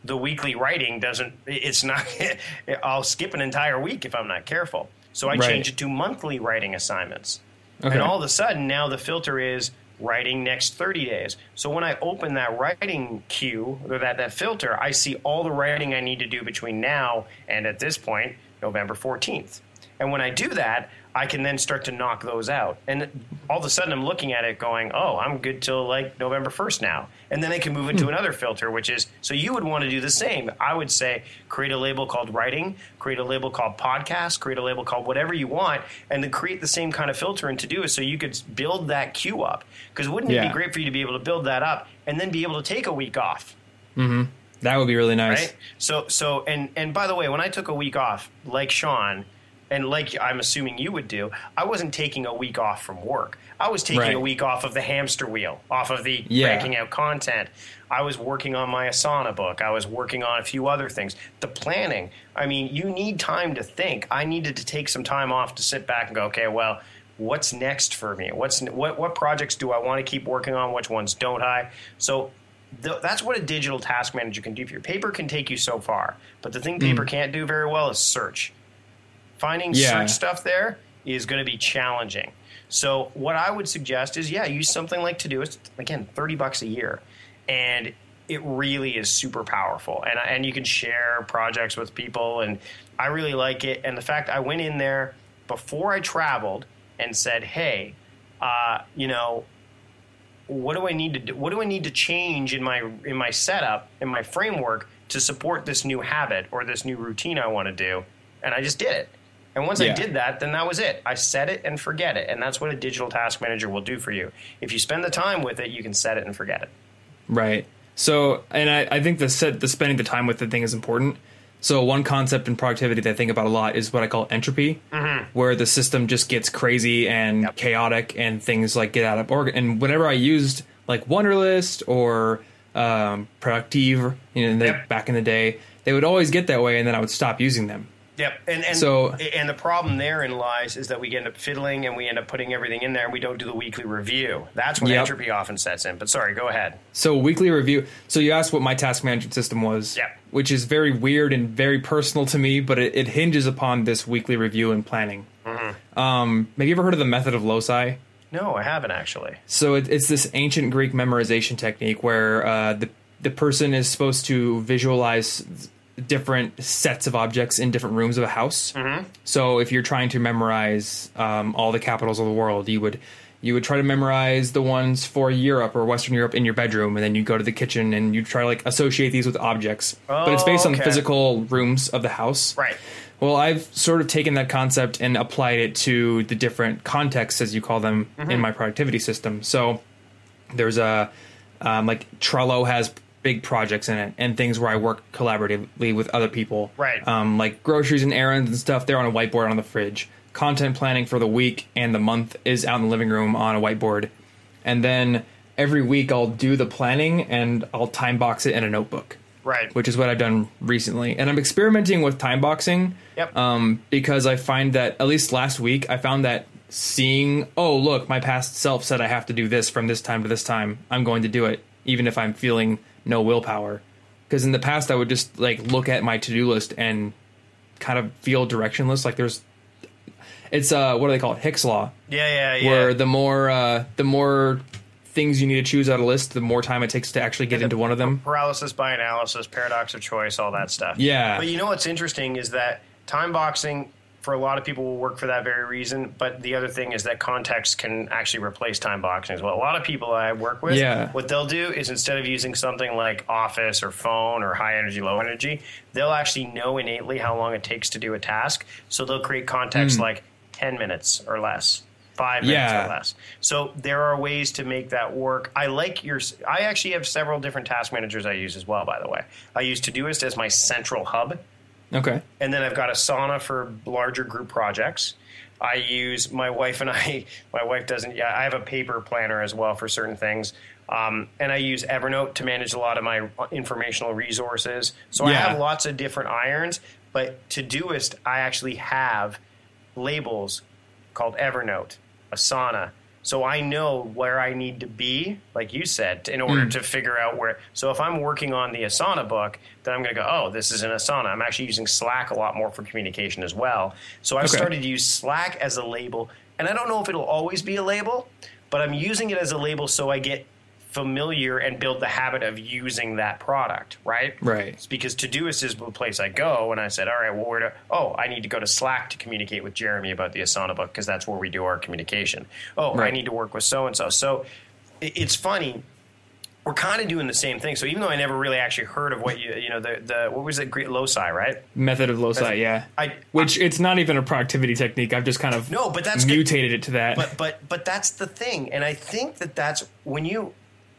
the weekly writing doesn't, it's not, I'll skip an entire week if I'm not careful. So I Right. changed it to monthly writing assignments. Okay. And all of a sudden, now the filter is writing next 30 days. So when I open that writing queue or that, that filter, I see all the writing I need to do between now and at this point, November 14th. And when I do that, I can then start to knock those out. And all of a sudden, I'm looking at it going, oh, I'm good till like November 1st now. And then I can move into another filter, which is so you would want to do the same. I would say create a label called writing, create a label called podcast, create a label called whatever you want, and then create the same kind of filter and to do it so you could build that queue up. Because wouldn't it Yeah. be great for you to be able to build that up and then be able to take a week off? Mm-hmm. That would be really nice. right? So so and and by the way, when I took a week off, like Sean, and like I'm assuming you would do, I wasn't taking a week off from work. I was taking Right. a week off of the hamster wheel, off of the Yeah. cranking out content. I was working on my Asana book. I was working on a few other things. The planning. I mean, you need time to think. I needed to take some time off to sit back and go, okay, well, what's next for me? What's what what projects do I want to keep working on? Which ones don't I? So th- that's what a digital task manager can do for you. Paper can take you so far, but the thing hmm. paper can't do very well is search. Finding Yeah. search stuff there is going to be challenging. So what I would suggest is, yeah, use something like Todoist. Again, thirty bucks a year, and it really is super powerful. And and you can share projects with people, and I really like it. And the fact I went in there before I traveled and said, hey, uh, you know, what do I need to do? What do I need to change in my in my setup in my framework to support this new habit or this new routine I want to do? And I just did it. And once I did that, then that was it. I set it and forget it, and that's what a digital task manager will do for you. If you spend the time with it, you can set it and forget it. Right. So, and I, I think the set, the spending the time with the thing is important. So, one concept in productivity that I think about a lot is what I call entropy, where the system just gets crazy and Yep. chaotic, and things like get out of order. And whenever I used like Wunderlist or um, Productive, you know, the, Yep. back in the day, they would always get that way, and then I would stop using them. Yep. And and So- and the problem therein lies is that we end up fiddling and we end up putting everything in there and we don't do the weekly review. That's when Yep. entropy often sets in. But sorry, go ahead. So weekly review. So you asked what my task management system was, Yeah. which is very weird and very personal to me, but it, it hinges upon this weekly review and planning. Mm-hmm. Um, have you ever heard of the method of loci? No, I haven't actually. So it, it's this ancient Greek memorization technique where uh, the the person is supposed to visualize different sets of objects in different rooms of a house. Mm-hmm. So if you're trying to memorize um, all the capitals of the world, you would you would try to memorize the ones for Europe or Western Europe in your bedroom, and then you go to the kitchen and you try to like associate these with objects. but it's Oh, based on okay. physical rooms of the house. Right. Well, I've sort of taken that concept and applied it to the different contexts, as you call them, Mm-hmm. in my productivity system. So there's a um, like Trello has big projects in it and things where I work collaboratively with other people. Right. Um, like groceries and errands and stuff. They're on a whiteboard on the fridge. Content planning for the week and the month is out in the living room on a whiteboard. And then every week I'll do the planning and I'll time box it in a notebook Right. which is what I've done recently. And I'm experimenting with time boxing. Yep. Um, because I find that at least last week I found that seeing, oh look, my past self said I have to do this from this time to this time. I'm going to do it, even if I'm feeling no willpower. Because in the past I would just like look at my to do list and kind of feel directionless. Like there's, it's uh, what do they call it? Hick's law yeah, yeah, yeah. where the more uh, the more things you need to choose out of a list, the more time it takes to actually get into one of them. paralysis by analysis, paradox of choice, all that stuff. Yeah. But you know what's interesting is that time boxing for a lot of people will work for that very reason. But the other thing is that context can actually replace time boxing as well. A lot of people I work with, Yeah. what they'll do is instead of using something like Office or phone or high energy, low energy, they'll actually know innately how long it takes to do a task. So they'll create context hmm. like 10 minutes or less. Five minutes. Yeah. or less. So there are ways to make that work. I like your. I actually have several different task managers I use as well. By the way, I use Todoist as my central hub, Okay. and then I've got Asana for larger group projects. I use my wife and I. My wife doesn't. Yeah, I have a paper planner as well for certain things, um, and I use Evernote to manage a lot of my informational resources. So I have lots of different irons. But Todoist, I actually have labels called Evernote, Asana. So I know where I need to be, like you said, in order mm. to figure out where. So if I'm working on the Asana book, then I'm going to go, oh, this is an Asana. I'm actually using Slack a lot more for communication as well. So I've Okay. started to use Slack as a label, and I don't know if it'll always be a label, but I'm using it as a label so I get familiar and build the habit of using that product, right? Right. It's because Todoist is the place I go, and I said, all right, well, where to? Oh, I need to go to Slack to communicate with Jeremy about the Asana book because that's where we do our communication. Oh, I need to work with so and so. So it's funny. We're kind of doing the same thing. So even though I never really actually heard of what you, you know, the, the what was it, Great Loci, right? Method of loci, yeah. I- Which it's not even a productivity technique. I've just kind of No, but that's good. mutated it to that. but but but that's the thing and i think that that's when you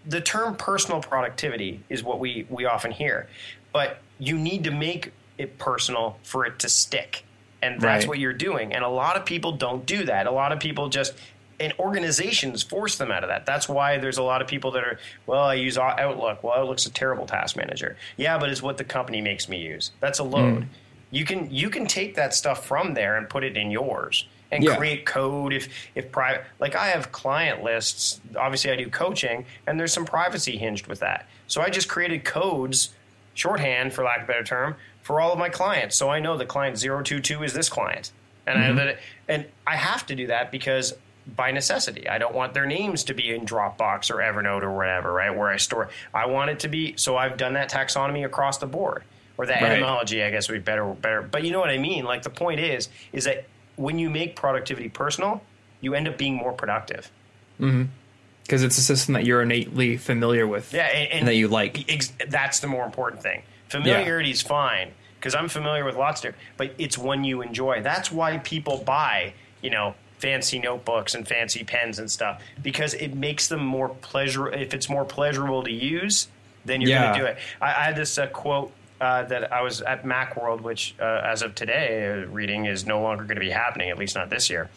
the term personal productivity is what we we often hear but you need to make it personal for it to stick and that's Right. what you're doing and a lot of people don't do that a lot of people just and organizations force them out of that. That's why there's a lot of people that are, well, I use Outlook. Well, Outlook's a terrible task manager. Yeah, but it's what the company makes me use. That's a load. Mm. You can you can take that stuff from there and put it in yours and Yeah. create code if if private like I have client lists. Obviously, I do coaching, and there's some privacy hinged with that. So I just created codes, shorthand for lack of a better term, for all of my clients. So I know the client 022 is this client, and I mm-hmm. that and I have to do that because by necessity. I don't want their names to be in Dropbox or Evernote or whatever, right? Where I store. I want it to be. So I've done that taxonomy across the board, or that Right. etymology. I guess would be better. Better. But you know what I mean. Like the point is, is that when you make productivity personal, you end up being more productive. Because it's a system that you're innately familiar with. Yeah, and, And that you like. Ex- that's the more important thing. Familiarity is fine because I'm familiar with lots of, but it's one you enjoy. That's why people buy, you know, fancy notebooks and fancy pens and stuff because it makes them more pleasure. If it's more pleasurable to use, then you're Yeah. going to do it. I, I had this uh, quote. Uh, that I was at MacWorld, which uh, as of today, uh, reading is no longer going to be happening, at least not this year.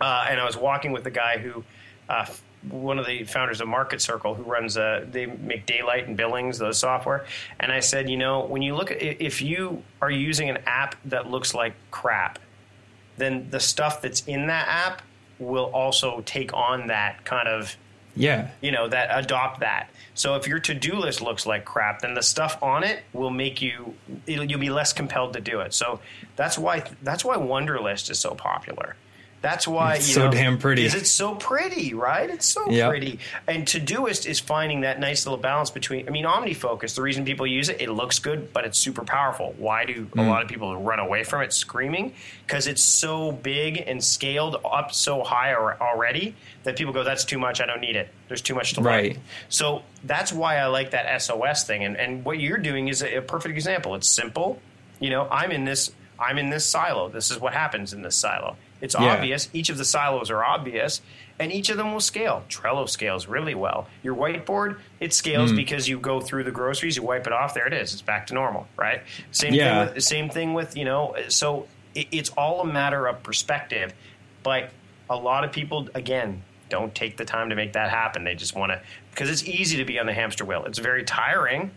Uh, and I was walking with the guy who, uh, one of the founders of Marketcircle, who runs, uh, they make Daylite and Billings, those software. And I said, you know, when you look at, if you are using an app that looks like crap, then the stuff that's in that app will also take on that kind of Yeah. you know that adopt that. So if your to-do list looks like crap then the stuff on it will make you you'll be less compelled to do it. So that's why that's why Wunderlist is so popular that's why It's you so know, damn pretty. Is it's so pretty, right? It's so Yep. pretty. And Todoist is finding that nice little balance between. I mean, OmniFocus. The reason people use it, it looks good, but it's super powerful. Why do a Mm. lot of people run away from it, screaming? Because it's so big and scaled up so high al- already that people go, "That's too much. I don't need it. There's too much to Right. So that's why I like that SOS thing. And and what you're doing is a, a perfect example. It's simple. You know, I'm in this. I'm in this silo. This is what happens in this silo. It's Yeah. obvious. Each of the silos are obvious, and each of them will scale. Trello scales really well. Your whiteboard, it scales Hmm. because you go through the groceries, you wipe it off, there it is. It's back to normal, right? Same Yeah. thing. With, same thing with you know. So it, it's all a matter of perspective, but a lot of people again don't take the time to make that happen. They just want to because it's easy to be on the hamster wheel. It's very tiring.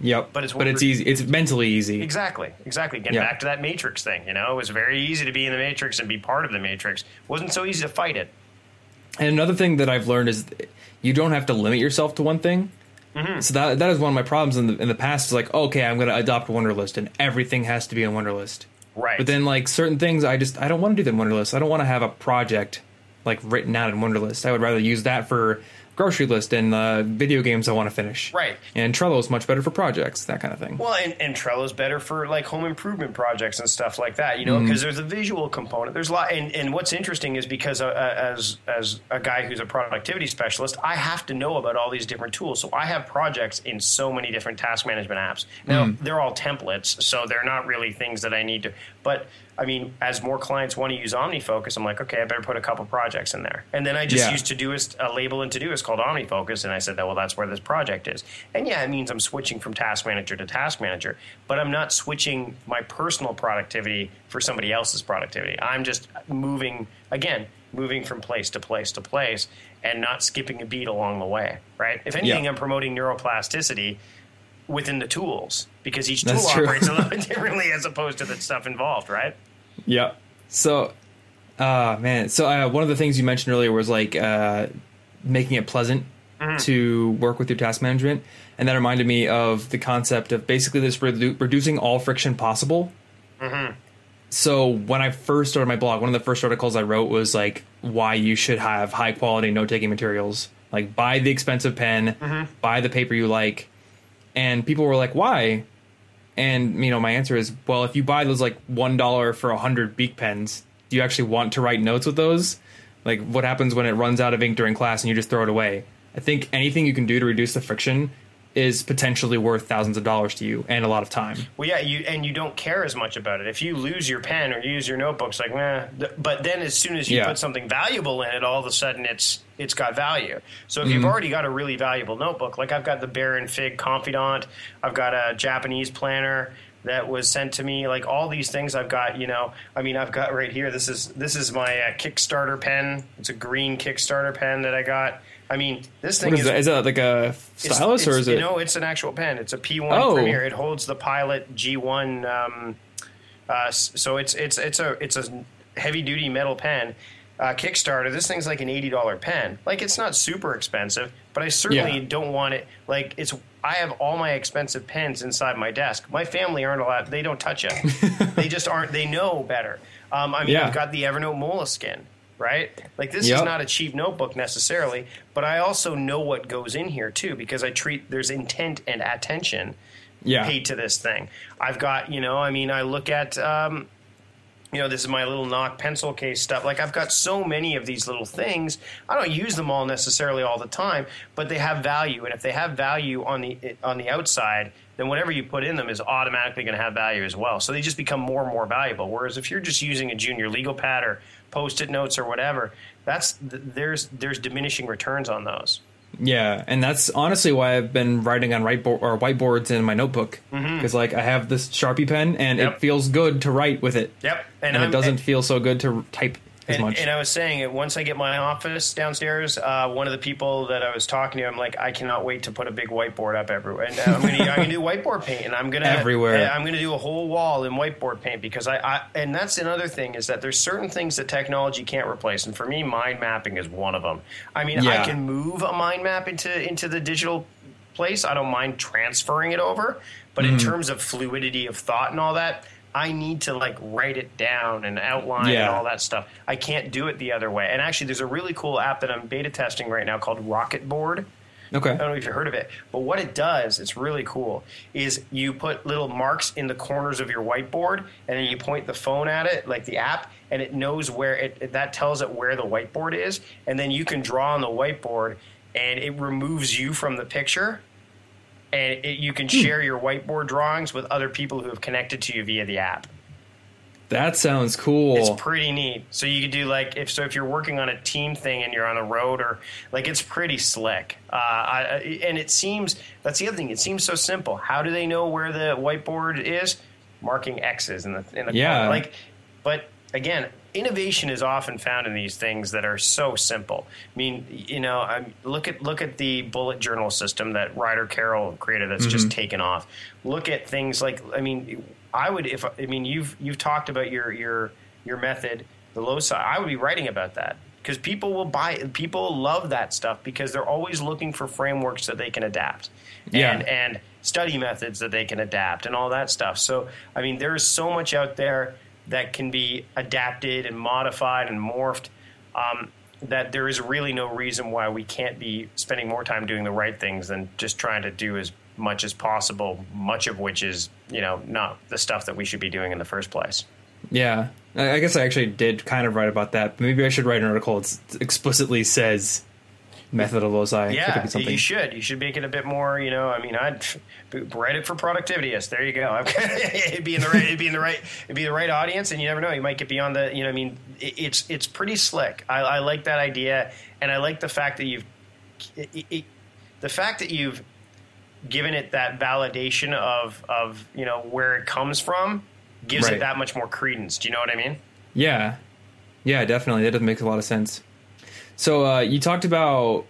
Yep. But it's but it's easy. It's mentally easy. Exactly, exactly. Getting Yeah. back to that Matrix thing, you know, it was very easy to be in the Matrix and be part of the Matrix. It wasn't so easy to fight it. And another thing that I've learned is you don't have to limit yourself to one thing. Mm-hmm. So that that is one of my problems in the in the past. Is like, okay, I'm going to adopt Wunderlist, and everything has to be on Wunderlist. Right. But then, like certain things, I just I don't want to do them Wunderlist. I don't want to have a project like written out in Wunderlist. I would rather use that for grocery list and uh, video games I want to finish. Right. And Trello is much better for projects, that kind of thing. Well, and, and Trello's better for like home improvement projects and stuff like that, you know, because there's a visual component. There's a lot, and, and what's interesting is because uh, uh, as as a guy who's a productivity specialist, I have to know about all these different tools. So I have projects in so many different task management apps. Now they're all templates, so they're not really things that I need to. But I mean, as more clients want to use OmniFocus, I'm like, okay, I better put a couple projects in there, and then I just Yeah. use Todoist a label in Todoist called OmniFocus, and I said that well, that's where this project is. And yeah, it means I'm switching from Task Manager to Task Manager, but I'm not switching my personal productivity for somebody else's productivity. I'm just moving again, moving from place to place to place, and not skipping a beat along the way. Right? If anything, Yeah. I'm promoting neuroplasticity within the tools because each tool That's true. operates a little bit differently as opposed to the stuff involved. Right? Yeah. So, uh, man. So uh, one of the things you mentioned earlier was like uh, making it pleasant to work with your task management, and that reminded me of the concept of basically this redu- reducing all friction possible. So when I first started my blog, one of the first articles I wrote was like why you should have high quality note taking materials Like buy the expensive pen, Mm-hmm. buy the paper you like. And people were like, "Why?" And you know, my answer is, well, if you buy those like one dollar for a hundred Bic pens, do you actually want to write notes with those? Like, what happens when it runs out of ink during class and you just throw it away? I think anything you can do to reduce the friction is potentially worth thousands of dollars to you and a lot of time. Well, yeah, you and you don't care as much about it. If you lose your pen or you use your notebooks, like, nah. But then, as soon as you Yeah. put something valuable in it, all of a sudden it's it's got value. So if Mm-hmm. you've already got a really valuable notebook, like I've got the Baron Fig Confidant, I've got a Japanese planner that was sent to me. Like all these things, I've got. You know, I mean, I've got right here. This is this is my uh, Kickstarter pen. It's a green Kickstarter pen that I got. I mean, this thing What is that? Is that like a it's- stylus or is it? You know, it's an actual pen. It's a P1 Oh. Premier. It holds the Pilot G1. Um, uh, so it's it's it's a it's a heavy duty metal pen. Uh, Kickstarter. This thing's like an eighty dollar pen. Like it's not super expensive, but I certainly Yeah. don't want it. Like it's. I have all my expensive pens inside my desk. My family aren't allowed. They don't touch it. they just aren't. They know better. Um, I mean, Yeah. I've got the Evernote Moleskine. Right? Like this Yep. is not a cheap notebook necessarily, but I also know what goes in here too because I treat there's intent and attention yeah. paid to this thing. I've got, you know, I mean, I look at, um, you know, this is my little Nock pencil case stuff. Like I've got so many of these little things. I don't use them all necessarily all the time, but they have value, and if they have value on the on the outside, then whatever you put in them is automatically going to have value as well. So they just become more and more valuable. Whereas if you're just using a junior legal pad or post-it notes or whatever, that's there's there's diminishing returns on those. Yeah, and that's honestly why I've been writing on whiteboard or whiteboards in my notebook because like I have this Sharpie pen and Mm-hmm. Yep. it feels good to write with it. Yep, And, I'm- it doesn't and- feel so good to type and, much. and I was saying it once I get my office downstairs. Uh, one of the people that I was talking to, I'm like, I cannot wait to put a big whiteboard up everywhere. And I'm gonna, I'm gonna do whiteboard paint, and I'm gonna Everywhere. I'm gonna do a whole wall in whiteboard paint because I, I and that's another thing is that there's certain things that technology can't replace, and for me, mind mapping is one of them. I mean, I can move a mind map into into the digital place. I don't mind transferring it over, but in Mm-hmm. terms of fluidity of thought and all that. I need to like write it down and outline and all that stuff. I can't do it the other way. And actually, there's a really cool app that I'm beta testing right now called Rocket Board. okay. I don't know if you've heard of it, but what it does, it's really cool, is you put little marks in the corners of your whiteboard, and then you point the phone at it, like the app, and it knows where it, it- that tells it where the whiteboard is, and then you can draw on the whiteboard, and it removes you from the picture, and it, you can share your whiteboard drawings with other people who have connected to you via the app. That sounds cool. It's pretty neat. So you could do like if so if you're working on a team thing and you're on a road or like it's pretty slick. Uh, I, and it seems that's the other thing. It seems so simple. How do they know where the whiteboard is? Marking X's in the in the Yeah. corner. Like, but again, innovation is often found in these things that are so simple. I mean, you know, I'm, look at look at the bullet journal system that Ryder Carroll created. That's just mm-hmm. taken off. Look at things like I mean, I would if I mean you've you've talked about your your your method, the loci. I would be writing about that because people will buy. People love that stuff because they're always looking for frameworks that they can adapt. Yeah. And, and study methods that they can adapt and all that stuff. So, I mean, there is so much out there that can be adapted and modified and morphed um, that there is really no reason why we can't be spending more time doing the right things than just trying to do as much as possible, much of which is, you know, not the stuff that we should be doing in the first place. Yeah, I guess I actually did kind of write about that. Maybe I should write an article that explicitly says method of loci. Yeah, something. you should. You should make it a bit more. You know, I mean, I'd write it for productivityist. There you go. it'd be in the right. It'd be in the right. It'd be the right audience, and you never know. You might get beyond the. You know, I mean, it, it's it's pretty slick. I, I like that idea, and I like the fact that you've it, it, the fact that you've given it that validation of of you know where it comes from gives Right. it that much more credence. Do you know what I mean? Yeah, yeah, definitely. That does make a lot of sense. So uh, you talked about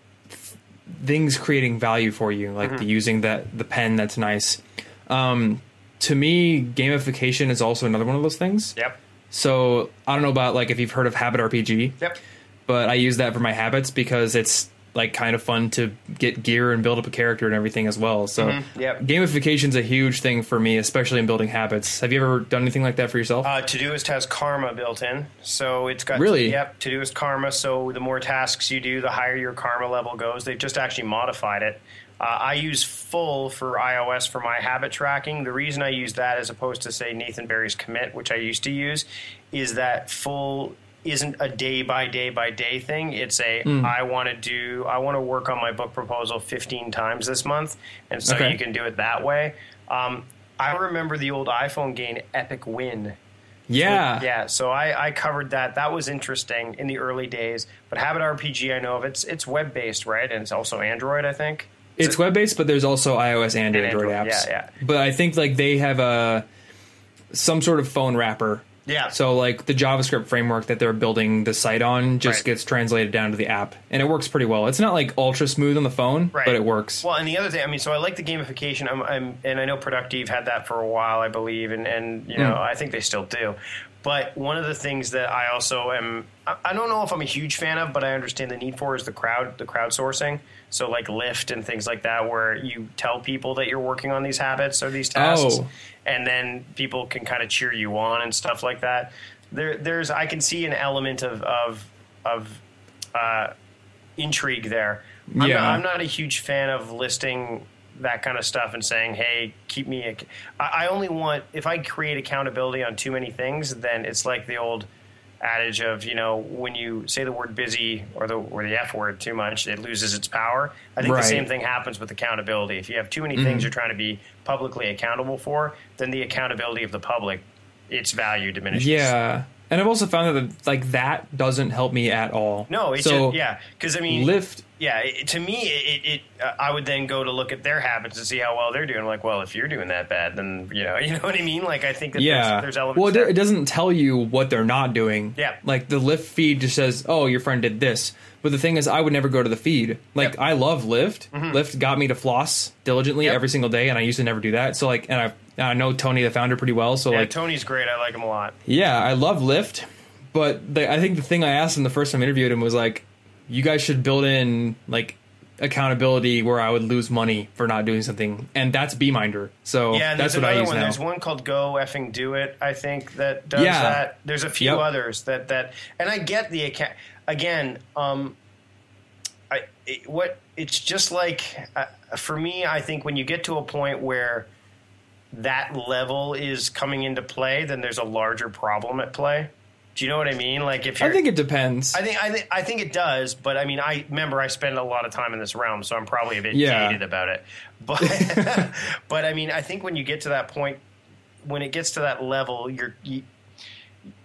things creating value for you, like Mm-hmm. the using that the pen that's nice. Um, to me, gamification is also another one of those things. Yep. So I don't know about like if you've heard of Habit RPG. Yep. but I use that for my habits because it's like kind of fun to get gear and build up a character and everything as well. So Mm-hmm. Yep. gamification's a huge thing for me, especially in building habits. Have you ever done anything like that for yourself? Uh, Todoist has karma built in, so it's got Really? Yep, Todoist karma. So the more tasks you do, the higher your karma level goes. They've just actually modified it. Uh, I use full for iOS for my habit tracking. The reason I use that as opposed to say Nathan Barry's commit, which I used to use, is that full isn't a day by day by day thing. It's a I want to do I want to work on my book proposal 15 times this month, and so Okay. you can do it that way. Um, I remember the old iPhone game Epic Win. yeah. Yeah, so I, I covered that. That was interesting in the early days. But Habit RPG, I know of. It's it's web based, right? And it's also Android, I think. It's web based, but there's also iOS and, And Android, Android, apps. yeah, yeah. But I think like they have a some sort of phone wrapper. Yeah. So like the JavaScript framework that they're building the site on just Right. gets translated down to the app, and it works pretty well. It's not like ultra smooth on the phone, Right. but it works. Well, and the other thing, I mean, so I like the gamification. I'm, I'm and I know Productive had that for a while, I believe, and and you know, Hmm. I think they still do. But one of the things that I also am, I, don't know if I'm a huge fan of, but I understand the need for is the crowd, the crowdsourcing. So like Lift and things like that, where you tell people that you're working on these habits or these tasks, Oh. and then people can kind of cheer you on and stuff like that. There, there's, I can see an element of of of uh, intrigue there. I'm, Yeah. not, I'm not a huge fan of listing that kind of stuff and saying, "Hey, keep me." ac- I, I only want if I create accountability on too many things, then it's like the old adage of you know when you say the word busy or the or the f word too much, it loses its power. I think Right. the same thing happens with accountability. If you have too many mm-hmm. things you're trying to be publicly accountable for, then the accountability of the public, its value diminishes. yeah. And I've also found that like that doesn't help me at all. No, it's so just, yeah, because I mean, Lift yeah, it, to me, it, it uh, I would then go to look at their habits and see how well they're doing. Like, well, if you're doing that bad, then you know, you know what I mean. Like, I think that yeah. there's, there's elements. well, it, there. it doesn't tell you what they're not doing. Yeah. Like the Lift feed just says, "Oh, your friend did this." But the thing is, I would never go to the feed. Like Yep. Mm-hmm. I love Lift. Lift got me to floss diligently Yep. every single day, and I used to never do that. So like, and I I know Tony, the founder, pretty well. So yeah, like, Tony's great. I like him a lot. yeah, I love Lift. But the, I think the thing I asked him the first time I interviewed him was like, "You guys should build in like." accountability where I would lose money for not doing something and that's Beeminder. So Yeah, that's what I use one. now. There's one called Go Effing Do It. I think that does Yeah. that. There's a few Yep. others that that, and I get the account again. Um, I it, what it's just like uh, for me. I think when you get to a point where that level is coming into play, then there's a larger problem at play. Do you know what I mean? Like if I think it depends. I think I think I think it does, but I mean, I remember I spend a lot of time in this realm, so I'm probably a bit Yeah. jaded about it. But but I mean, I think when you get to that point, when it gets to that level, you're you,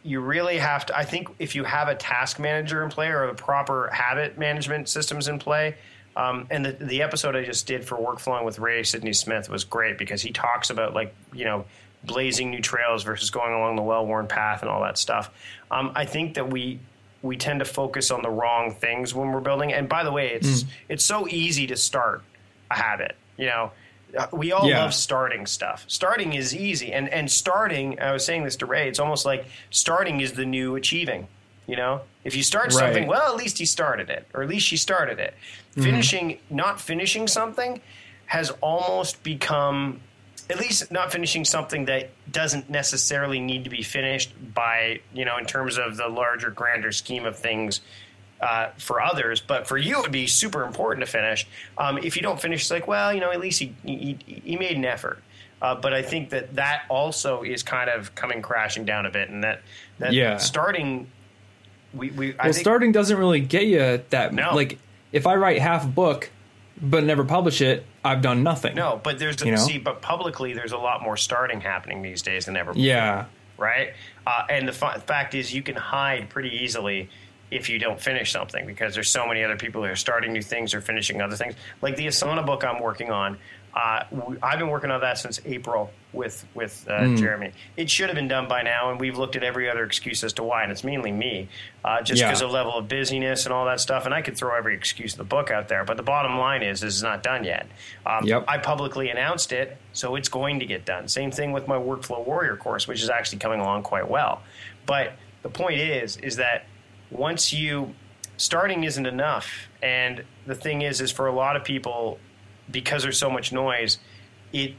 you really have to. I think if you have a task manager in play or the proper habit management systems in play. Um, and the, the episode I just did for workflowing with Ray Sidney Smith was great because he talks about like you know blazing new trails versus going along the well-worn path and all that stuff. Um, I think that we we tend to focus on the wrong things when we're building. And by the way, it's it's so easy to start a habit. You know, Uh, we all Yeah. love starting stuff. Starting is easy, and and starting. I was saying this to Ray. It's almost like starting is the new achieving. You know, if you start something, well, at least he started it, or at least she started it. Finishing, not finishing something, has almost become at least not finishing something that doesn't necessarily need to be finished by you know in terms of the larger grander scheme of things uh, for others but for you it would be super important to finish um, if you don't finish it's like well you know at least he, he, he made an effort uh, but I think that that also is kind of coming crashing down a bit, and that that Yeah. starting, we, we I well, think, starting doesn't really get you that. No. Like, if I write half a book but never publish it, I've done nothing. no, but there's You know? see, but publicly there's a lot more starting happening these days than ever. Before, yeah. right? Uh, and the fa- fact is, you can hide pretty easily if you don't finish something because there's so many other people who are starting new things or finishing other things. Like the Asana book I'm working on, uh, I've been working on that since April with with uh, Jeremy. It should have been done by now, and we've looked at every other excuse as to why, and it's mainly me, uh, just Yeah. because of level of busyness and all that stuff. And I could throw every excuse in the book out there, but the bottom line is, is it's not done yet. Um, Yep. I publicly announced it, so it's going to get done. Same thing with my Workflow Warrior course, which is actually coming along quite well. But the point is, is that once you starting isn't enough. And the thing is, is for a lot of people, because there's so much noise, it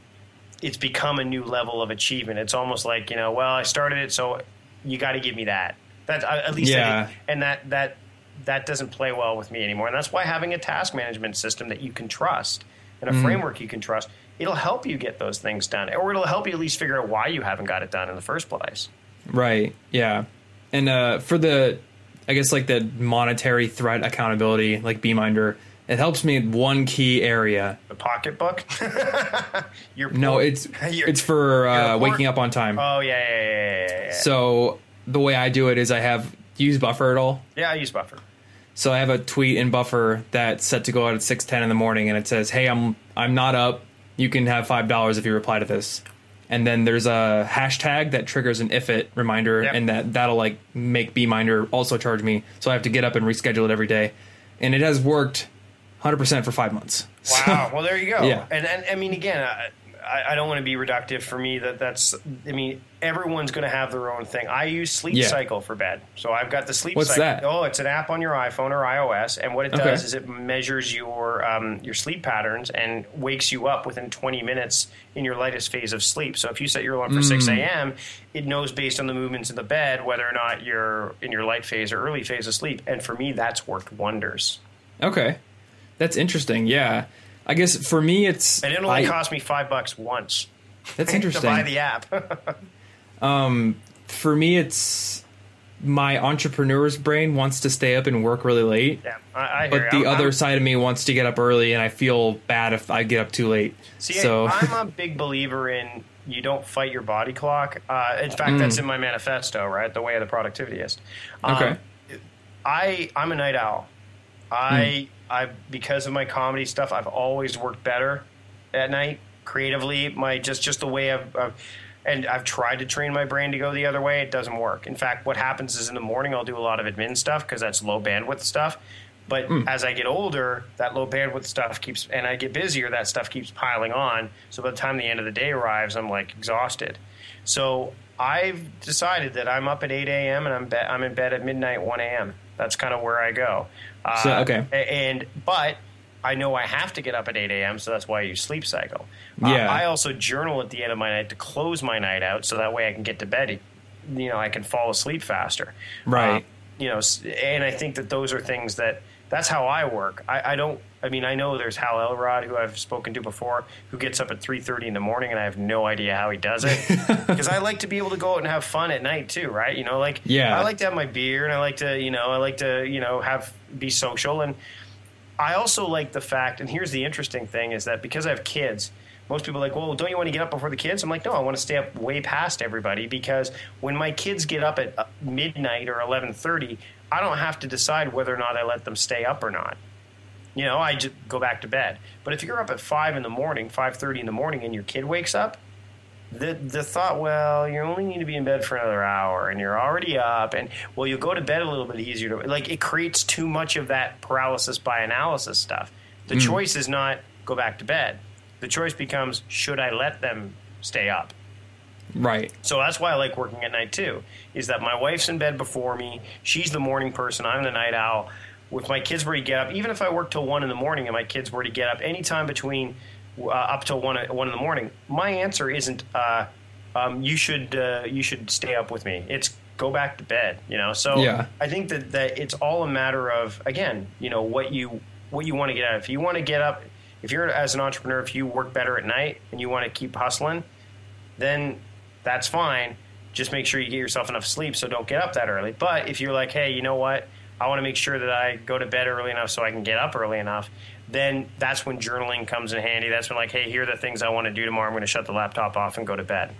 it's become a new level of achievement. It's almost like you know, well, I started it, so you got to give me that. That at least, Yeah. I, and that that that doesn't play well with me anymore. And that's why having a task management system that you can trust and a Mm-hmm. framework you can trust, it'll help you get those things done, or it'll help you at least figure out why you haven't got it done in the first place. Right. Yeah. And uh, for the, I guess like the monetary threat accountability, like Beeminder, it helps me in one key area. The pocketbook. Your No, it's your- it's for uh, waking up on time. Oh yeah, yeah, yeah, yeah, yeah. So the way I do it is I have use Buffer at all. yeah, I use Buffer. So I have a tweet in Buffer that's set to go out at six ten in the morning, and it says, "Hey, I'm I'm not up. You can have five dollars if you reply to this." And then there's a hashtag that triggers an if it reminder, Yep. and that that'll like make Beeminder also charge me. So I have to get up and reschedule it every day, and it has worked 100 percent for five months. Wow. well, there you go. Yeah. And, and I mean, again, I, I, don't want to be reductive. For me, that that's. I mean, everyone's going to have their own thing. I use Sleep Yeah. Cycle for bed, so I've got the Sleep What's Cycle. that? Oh, it's an app on your iPhone or iOS, and what it Okay. does is it measures your um, your sleep patterns and wakes you up within 20 minutes in your lightest phase of sleep. So if you set your alarm for 6 Mm. a.m., it knows based on the movements in the bed whether or not you're in your light phase or early phase of sleep. And for me, that's worked wonders. Okay, that's interesting. Yeah, I guess for me it's And it only I- cost me five bucks once. that's interesting. to buy the app. for me it's my entrepreneur's brain wants to stay up and work really late. yeah, I, I hear but the I'm- other I'm- side of me wants to get up early and i feel bad if i get up too late See, so I'm a big believer in you don't fight your body clock. Uh, in fact, that's in my manifesto, right? The way of the productivityist. Um, Mm. Okay. I I'm a night owl. Hmm. I I because of my comedy stuff, I've always worked better at night creatively. My just just the way I've. I've and I've tried to train my brain to go the other way. It doesn't work. In fact, what happens is in the morning I'll do a lot of admin stuff because that's low bandwidth stuff. But hmm. as I get older, that low bandwidth stuff keeps, and I get busier, that stuff keeps piling on. So by the time the end of the day arrives, I'm like exhausted. So I've decided that I'm up at 8 a.m. and I'm be- I'm in bed at midnight, 1 a.m. That's kind of where I go. Uh, So, okay. And but I know I have to get up at 8 a.m. So that's why I use Sleep Cycle. Uh, Yeah. I also journal at the end of my night to close my night out, so that way I can get to bed. You know, I can fall asleep faster. Right. Uh, you know, and I think that those are things that that's how I work. I, I don't. I mean, I know there's Hal Elrod, who I've spoken to before, who gets up at 3:30 in the morning, and I have no idea how he does it. Because I like to be able to go out and have fun at night too, right? You know, like Yeah. I like to have my beer, and I like to, you know, I like to, you know, have be social, and I also like the fact. And here's the interesting thing: is that because I have kids. Most people are like, well, don't you want to get up before the kids? I'm like, no, I want to stay up way past everybody because when my kids get up at uh, midnight or 11:30, I don't have to decide whether or not I let them stay up or not. You know, I just go back to bed. But if you're up at five in the morning, five thirty in the morning, and your kid wakes up, the the thought, well, you only need to be in bed for another hour, and you're already up, and well, you'll go to bed a little bit easier. To, like it creates too much of that paralysis by analysis stuff. The hmm. choice is not go back to bed. The choice becomes should I let them stay up? Right So that's why I like working at night too. Is that my wife's in bed before me. She's the morning person. I'm the night owl. If my kids were to get up, even if I work till one in the morning, and my kids were to get up anytime between uh, up till one one in the morning, my answer isn't uh, um, you should uh, you should stay up with me. It's go back to bed. You know. So Yeah. I think that that it's all a matter of again, you know, what you what you want to get out. Of. If you want to get up, if you're as an entrepreneur, if you work better at night and you want to keep hustling, then that's fine. Just make sure you get yourself enough sleep so don't get up that early. But if you're like, hey, you know what? I want to make sure that I go to bed early enough so I can get up early enough. Then that's when journaling comes in handy. That's when like, hey, here are the things I want to do tomorrow. I'm going to shut the laptop off and go to bed.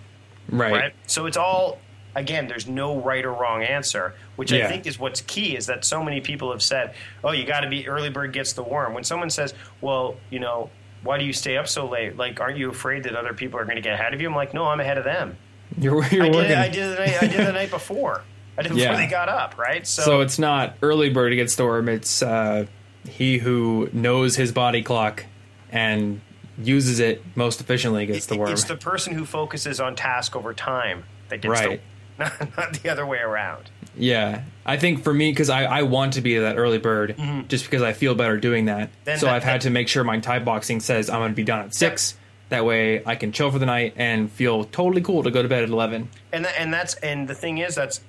right, Right. So it's all again. There's no right or wrong answer, which Yeah. I think is what's key. Is that so many people have said, "Oh, you got to be early bird gets the worm." When someone says, "Well, you know, why do you stay up so late? Like, aren't you afraid that other people are going to get ahead of you?" I'm like, "No, I'm ahead of them. You're, you're I did, working it, I did the night. I did the night before. I did it Yeah. before they got up. Right. So, so it's not early bird gets the worm it's uh, he who knows his body clock and uses it most efficiently gets the worm It's the person who focuses on task over time that gets Right. the, not, not the other way around. Yeah, I think for me, because I, I want to be that early bird, just because I feel better doing that. Mm-hmm. Then so that- I've had to make sure my Thai boxing says I'm going to be done at six. That way, I can chill for the night and feel totally cool to go to bed at eleven. and tha- and that's and the thing is that's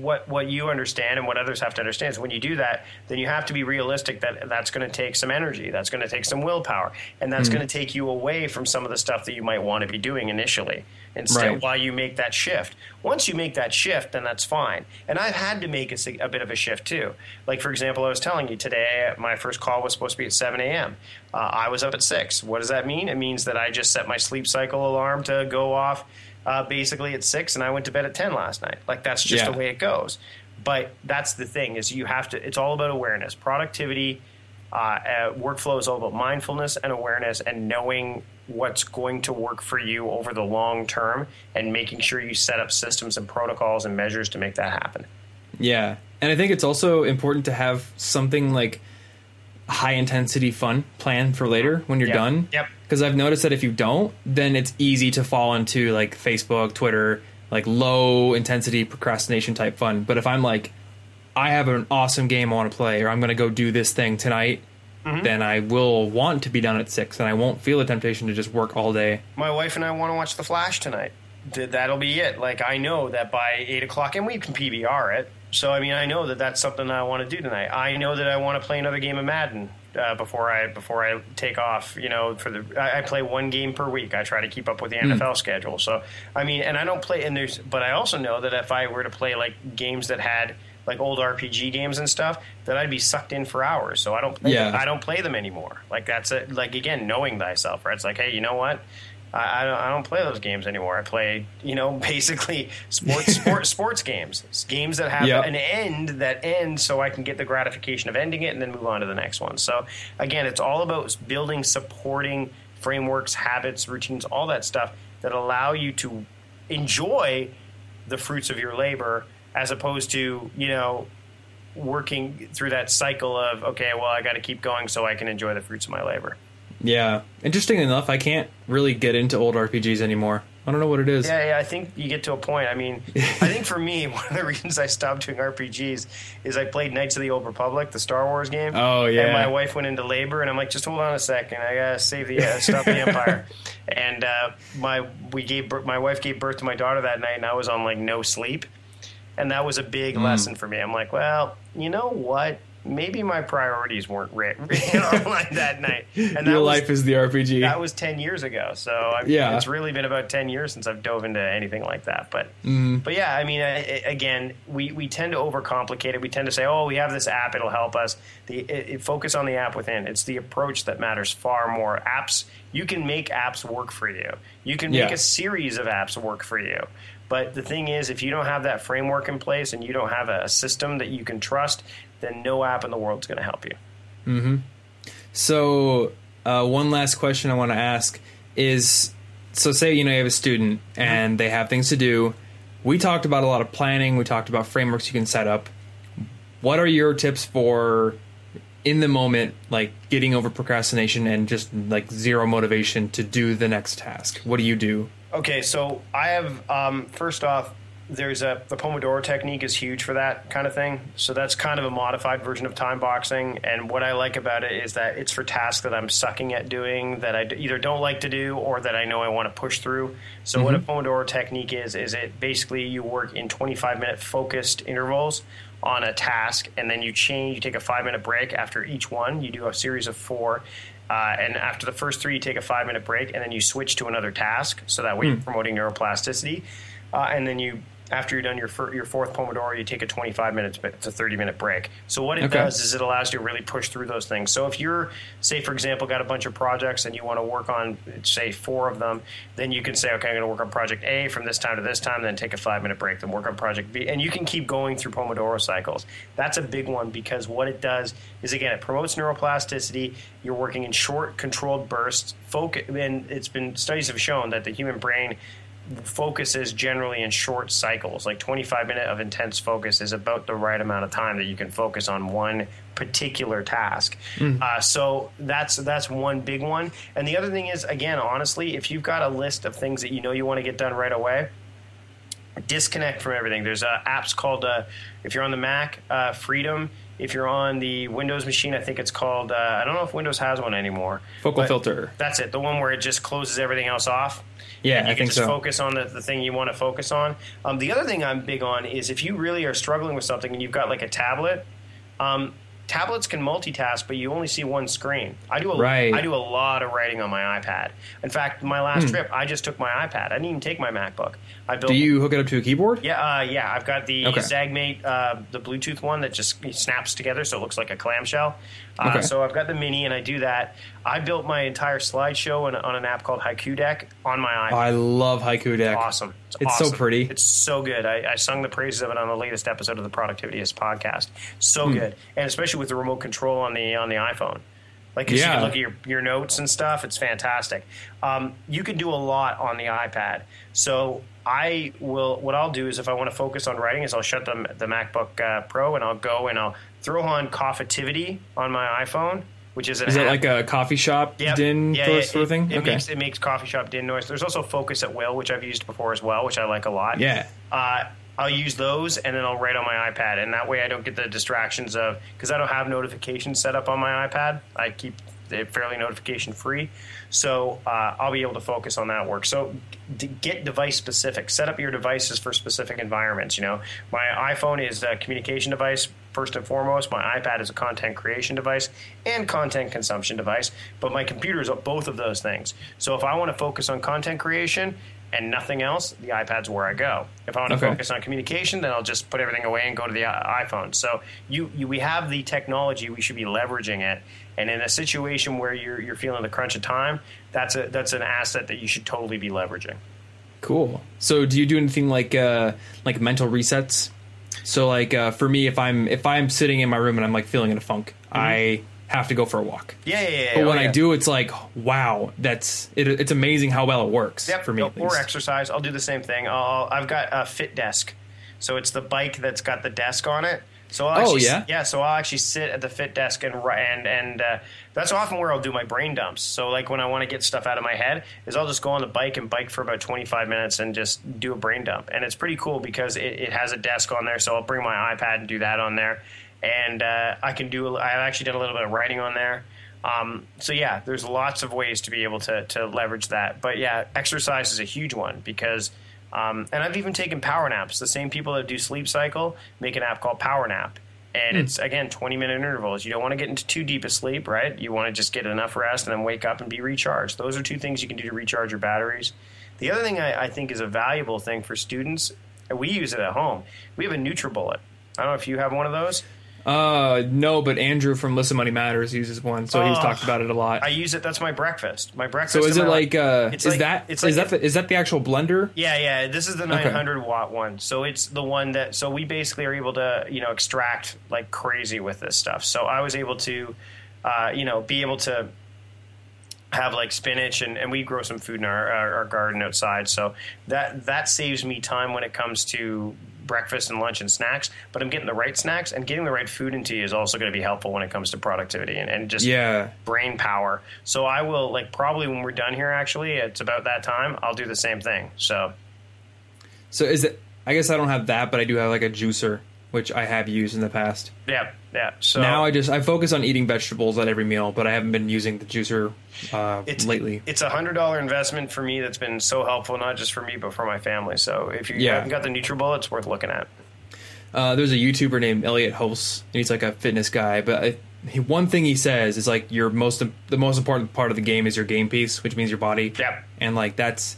what what you understand and what others have to understand. Is when you do that then you have to be realistic that that's going to take some energy that's going to take some willpower and that's going to take you away from some of the stuff that you might want to be doing initially instead Right. while you make that shift. Once you make that shift then that's fine. And i've had to make a, a bit of a shift too. Like for example i was telling you today my first call was supposed to be at 7 a.m uh, i was up at 6 what does that mean? It means that i just set my sleep cycle alarm to go off uh, basically at six, and I went to bed at ten last night. Like that's just Yeah. the way it goes. But that's the thing is you have to. It's all about awareness, productivity. Uh, uh, workflow is all about mindfulness and awareness, and knowing what's going to work for you over the long term, and making sure you set up systems and protocols and measures to make that happen. Yeah, and I think it's also important to have something like high intensity fun plan for later when you're Yep. done. Yep. Because I've noticed that if you don't, then it's easy to fall into like Facebook, Twitter, like low intensity procrastination type fun. But if I'm like, I have an awesome game I want to play, or I'm going to go do this thing tonight, Mm-hmm. then I will want to be done at six, and I won't feel the temptation to just work all day. My wife and I want to watch The Flash tonight. That'll be it. Like I know that by eight o'clock, and we can PVR it. So I mean, I know that that's something that I want to do tonight. I know that I want to play another game of Madden uh, before I before I take off. You know, for the I, I play one game per week. I try to keep up with the NFL schedule. So I mean, and I don't play. And there's, but I also know that if I were to play like games that had like old RPG games and stuff, that I'd be sucked in for hours. So I don't. Play Yeah. I don't play them anymore. Like that's it. Like again, knowing thyself, right? It's like, hey, you know what? I, I, don't, I don't play those games anymore. I play, you know, basically sports sport, sports games, It's games that have Yep. an end that ends, so I can get the gratification of ending it and then move on to the next one. So again, it's all about building, supporting frameworks, habits, routines, all that stuff that allow you to enjoy the fruits of your labor, as opposed to you know working through that cycle of okay, well, I got to keep going so I can enjoy the fruits of my labor. Yeah. Interesting enough, I can't really get into old RPGs anymore. I don't know what it is. Yeah, yeah, I think you get to a point. I mean, I think for me, one of the reasons I stopped doing RPGs is I played Knights of the Old Republic, the Star Wars game. Oh, yeah. And my wife went into labor, and I'm like, just hold on a second, I gotta save the uh, stop the Empire. And uh, my we gave my wife gave birth to my daughter that night, and I was on like no sleep, and that was a big Hmm. lesson for me. I'm like, well, you know what? Maybe my priorities weren't right that night. And that Your was, life is the RPG. that was 10 years ago so I mean, Yeah. it's really been about 10 years since i've dove into anything like that but Mm-hmm. but yeah i mean I, again we, we tend to overcomplicate it we tend to say oh we have this app it'll help us the it, it- focus on the app within it's the approach that matters far more apps you can make apps work for you you can make Yeah. a series of apps work for you but the thing is if you don't have that framework in place and you don't have a system that you can trust then no app in the world is going to help you So, uh, one last question I want to ask is so, say, you know, you have a student and they have things to do. We talked about a lot of planning, we talked about frameworks you can set up. What are your tips for in the moment, like getting over procrastination and just like zero motivation to do the next task? What do you do? Okay, so I have um, first off, there's a the Pomodoro technique is huge for that kind of thing. So that's kind of a modified version of time boxing. And what I like about it is that it's for tasks that I'm sucking at doing that I either don't like to do or that I know I want to push through. So what a Pomodoro technique is is it basically you work in 25 minute focused intervals on a task, and then you change. You take a five minute break after each one. You do a series of four. Uh, and after the first three, you take a five minute break, and then you switch to another task. So that way, you're promoting neuroplasticity. Uh, and then you, after you're done your fir- your fourth Pomodoro, you take a 25 minutes to 30 minute break. So what it Okay. does is it allows you to really push through those things. So if you're, say, for example, got a bunch of projects and you want to work on, say, four of them, then you can say, okay, I'm going to work on project A from this time to this time, then take a five minute break, then work on project B, and you can keep going through Pomodoro cycles. That's a big one because what it does is again, it promotes neuroplasticity. You're working in short, controlled bursts. Focus, and it's been studies have shown that the human brain focuses generally in short cycles. Like 25 minute of intense focus is about the right amount of time that you can focus on one particular task. Uh, so that's that's one big one. And the other thing is, again, honestly, if you've got a list of things that you know you want to get done right away, disconnect from everything. There's uh, apps called, uh, if you're on the Mac, uh, Freedom. If you're on the Windows machine, I think it's called, uh, I don't know if Windows has one anymore. FocalFilter. That's it. The one where it just closes everything else off. Yeah, I can think just so. focus on the, the thing you want to focus on. Um, the other thing I'm big on is if you really are struggling with something and you've got like a tablet, um, tablets can multitask, but you only see one screen. I do a, Right. I do a lot of writing on my iPad. In fact, my last Hmm. trip, I just took my iPad. I didn't even take my MacBook. I built. Do you hook it up to a keyboard? Yeah, uh, yeah. I've got the Okay. ZAGGmate, uh, the Bluetooth one that just snaps together, so it looks like a clamshell. Uh, Okay. So I've got the mini, and I do that. I built my entire slideshow on, on an app called Haiku Deck on my. Oh, I love Haiku Deck. Awesome. It's so awesome. pretty. It's so good. I, I sung the praises of it on the latest episode of the Productivityist podcast. So Hmm. good, and especially with the remote control on the on the iPhone. Like 'cause you can look at your, your notes and stuff. It's fantastic. Um, you can do a lot on the iPad. So I will. What I'll do is if I want to focus on writing, is I'll shut the the MacBook uh, Pro and I'll go and I'll throw on Coffeetivity on my iPhone, which is an Is that app. like a coffee shop Yep. din Yeah, sort yeah, sort of thing? It, okay. makes it makes coffee shop din noise. There's also Focus at Will, which I've used before as well, which I like a lot. Yeah. Uh, I'll use those and then I'll write on my iPad, and that way I don't get the distractions of because I don't have notifications set up on my iPad. I keep it fairly notification free, so uh, I'll be able to focus on that work. So d- get device specific. Set up your devices for specific environments. You know, my iPhone is a communication device first and foremost. My iPad is a content creation device and content consumption device, but my computer is both of those things. So if I want to focus on content creation and nothing else, the iPad's where I go. If I want to Okay. focus on communication, then I'll just put everything away and go to the iPhone. So you, you we have the technology, we should be leveraging it. And in a situation where you're you're feeling the crunch of time, that's a that's an asset that you should totally be leveraging. Cool. So, do you do anything like uh, like mental resets? So, like uh, for me, if I'm if I'm sitting in my room and I'm like feeling in a funk, I have to go for a walk. Yeah, yeah, yeah. But oh, when I do, it's like wow, that's it, it's amazing how well it works Yep, for me. at or exercise. I'll do the same thing. I'll, I've got a FitDesk, so it's the bike that's got the desk on it. So I'll Oh, actually, yeah? yeah. So I'll actually sit at the FitDesk and and and uh, that's often where I'll do my brain dumps. So like when I want to get stuff out of my head, is I'll just go on the bike and bike for about twenty five minutes and just do a brain dump. And it's pretty cool because it, it has a desk on there. So I'll bring my iPad and do that on there, and uh, I can do. I've actually done a little bit of writing on there. Um, so yeah, there's lots of ways to be able to to leverage that. But yeah, exercise is a huge one because, um, and I've even taken power naps. The same people that do sleep cycle make an app called Power Nap, and it's again 20 minute intervals. You don't want to get into too deep a sleep, right? You want to just get enough rest and then wake up and be recharged. Those are two things you can do to recharge your batteries. The other thing I, I think is a valuable thing for students, and we use it at home. We have a NutriBullet. I don't know if you have one of those. Uh, no, but Andrew from Listen Money Matters uses one, so he's Oh, talked about it a lot. I use it. That's my breakfast. My breakfast. so is and it my- like uh, It's is like- that it's is like that the, is that the actual blender? Yeah, yeah. This is the 900 watt one. So it's the one that. So we basically are able to, you know, extract like crazy with this stuff. So I was able to, uh, you know, be able to have like spinach and, and we grow some food in our, our, our garden outside. So that that saves me time when it comes to breakfast and lunch and snacks. But I'm getting the right snacks and getting the right food into you is also going to be helpful when it comes to productivity and, and just Yeah. brain power. So I will like probably when we're done here. Actually, it's about that time. I'll do the same thing. So. So is it? I guess I don't have that, but I do have like a juicer, which I have used in the past. Yeah, yeah. So now I just I focus on eating vegetables at every meal, but I haven't been using the juicer uh, it's lately. It's a hundred dollar investment for me that's been so helpful, not just for me but for my family. So if you Yeah. haven't got the NutriBullet, it's worth looking at. Uh, there's a YouTuber named Elliott Hulse, and he's like a fitness guy. But I, he, one thing he says is like your most the most important part of the game is your game piece, which means your body. Yep. And like that's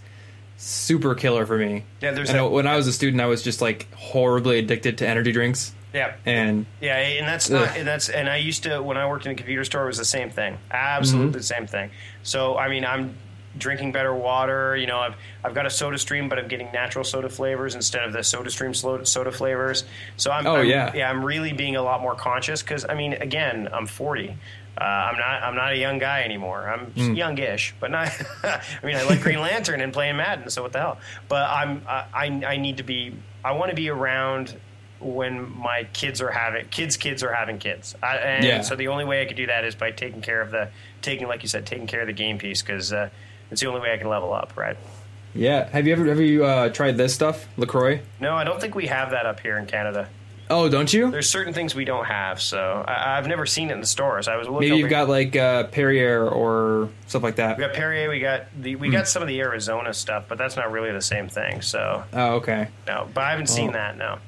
super killer for me. Yeah, there's that- when I was a student, I was just like horribly addicted to energy drinks, Yeah. and Yeah, and that's not Ugh. that's and I used to when I worked in a computer store it was the same thing. Absolutely Mm-hmm. the same thing. So I mean I'm drinking better water, you know, I've I've got a SodaStream but I'm getting natural soda flavors instead of the SodaStream soda flavors. So I'm Oh, I'm- yeah. yeah, I'm really being a lot more conscious cuz I mean again, I'm 40. Uh, I'm not. I'm not a young guy anymore. I'm Mm. youngish, but not. I mean, I like Green Lantern and playing Madden. So what the hell? But I'm. I. I, need to be. I want to be around when my kids are having kids. Kids are having kids. I, and Yeah. so the only way I could do that is by taking care of the taking, like you said, taking care of the game piece because uh, it's the only way I can level up. Right. Yeah. Have you ever have you uh, tried this stuff, LaCroix? No, I don't think we have that up here in Canada. Oh, don't you? There's certain things we don't have, so I, I've never seen it in the stores. I was looking. Maybe you've got like uh, Perrier or stuff like that. we got Perrier, we got the we got some of the Arizona stuff, but that's not really the same thing. So Oh, okay. no, but I haven't seen Oh. that. No,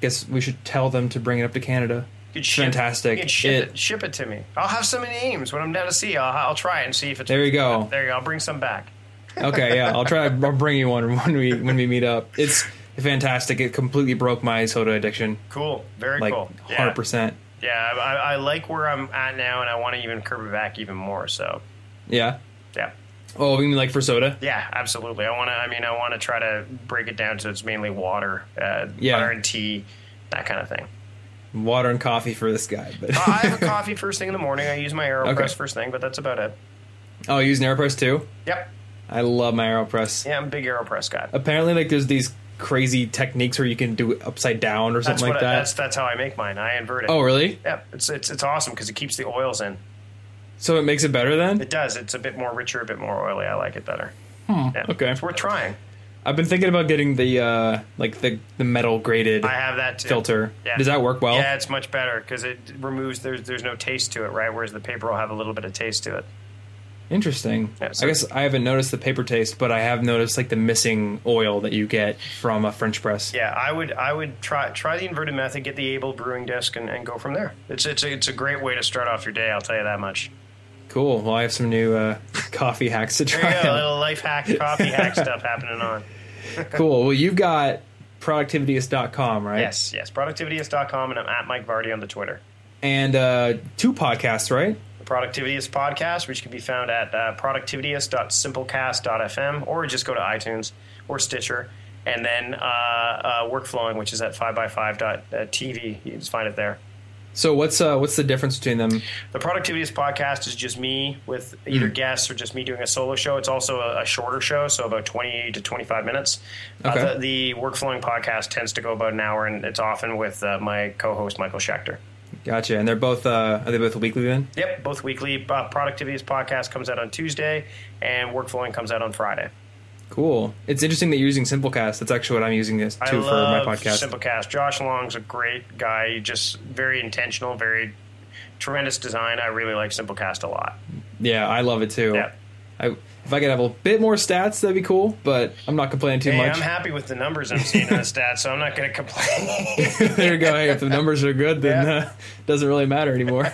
Guess we should tell them to bring it up to Canada. Could ship- fantastic. ship it, It- ship it to me. I'll have some names when I'm down to see. I'll, I'll try it and see if it's. There you go. There you go. I'll bring some back. Okay, yeah, I'll try. I'll bring you one when we when we meet up. It's fantastic. It completely broke my soda addiction. Cool. Very Like cool. Yeah. hundred percent. Yeah, I, I like where I'm at now, and I want to even curb it back even more. So, Yeah. yeah, Oh, you mean like for soda? yeah, absolutely. I want to. I mean, I want to try to break it down so it's mainly water, uh, Yeah. butter and tea, that kind of thing. Water and coffee for this guy. But Uh, I have a coffee first thing in the morning. I use my Aeropress Okay. first thing, but that's about it. oh, you use an Aeropress too? Yep. I love my Aeropress. Yeah, I'm a big Aeropress guy. Apparently, like there's these crazy techniques where you can do it upside down or That's something like I, that. that's that's how I make mine. I invert it. oh, really? Yeah, It's it's it's awesome because it keeps the oils in. So it makes it better then? It does. It's a bit more richer, a bit more oily. I like it better. Yeah. okay. It's worth trying. I've been thinking about getting the uh like the the metal graded I have that too. filter. Yeah. Does that work well? Yeah, it's much better because it removes there's there's no taste to it, right? Whereas the paper will have a little bit of taste to it. Interesting. Yeah, so- I guess I haven't noticed the paper taste, but I have noticed like the missing oil that you get from a French press. Yeah, I would I would try try the inverted method, get the Able brewing disc, and, and go from there. It's it's a, it's a great way to start off your day. I'll tell you that much. Cool. Well, I have some new uh, coffee hacks to try. go, a little life hack, coffee hack stuff happening on. cool. Well, you've got productivityist.com, right? Yes, yes. Productivityist.com, and I'm at Mike Vardy on the Twitter. And uh, two podcasts, right? Productivityist podcast, which can be found at uh, productivityist.simplecast.fm, or just go to iTunes or Stitcher. And then uh, uh, Workflowing, which is at 5by5.tv. You can just find it there. So what's uh, what's the difference between them? The Productivityist podcast is just me with either Hmm. guests or just me doing a solo show. It's also a, a shorter show, so about 20 to 25 minutes. Okay. Uh, the, the Workflowing podcast tends to go about an hour, and it's often with uh, my co host, Michael Schechter. Gotcha. And they're both uh, are they both weekly then? Yep, both weekly. Uh, Productivityist podcast comes out on Tuesday, and Workflowing comes out on Friday. Cool. It's interesting that you're using Simplecast. That's actually what I'm using this I too for my podcast. Simplecast. Josh Long's a great guy. Just very intentional, very tremendous design. I really like Simplecast a lot. yeah, I love it too. Yeah. I, if I could have a bit more stats, that'd be cool. But I'm not complaining too Hey, much. I'm happy with the numbers I'm seeing in the stats, so I'm not going to complain. there you go. Hey, if the numbers are good, then Yeah. uh, it doesn't really matter anymore.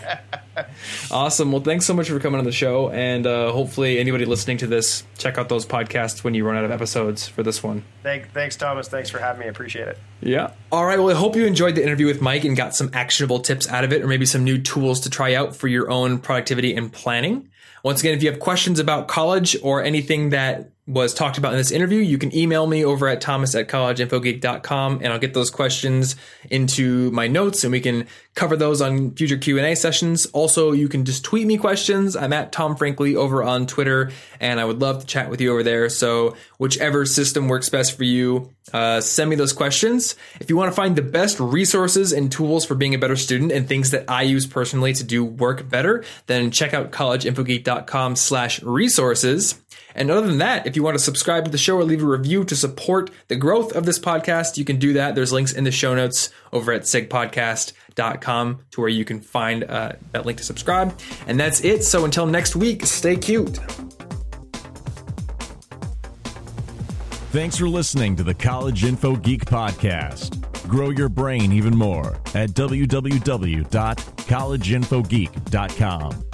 awesome. Well, thanks so much for coming on the show, and uh, hopefully anybody listening to this, check out those podcasts when you run out of episodes for this one. Thank, thanks, Thomas. Thanks for having me. I appreciate it. Yeah. All right. Well, I hope you enjoyed the interview with Mike and got some actionable tips out of it, or maybe some new tools to try out for your own productivity and planning. Once again, if you have questions about college or anything that was talked about in this interview, you can email me over at thomas at collegeinfogeek.com and I'll get those questions into my notes and we can cover those on future Q&A sessions. Also, you can just tweet me questions. I'm at Tom Frankly over on Twitter and I would love to chat with you over there. So whichever system works best for you, uh, send me those questions. If you want to find the best resources and tools for being a better student and things that I use personally to do work better, then check out collegeinfogeek.com slash resources. And other than that, if you want to subscribe to the show or leave a review to support the growth of this podcast, you can do that. There's links in the show notes over at cigpodcast.com to where you can find uh, that link to subscribe. And that's it. So until next week, stay cute. Thanks for listening to the College Info Geek Podcast. Grow your brain even more at www.collegeinfogeek.com.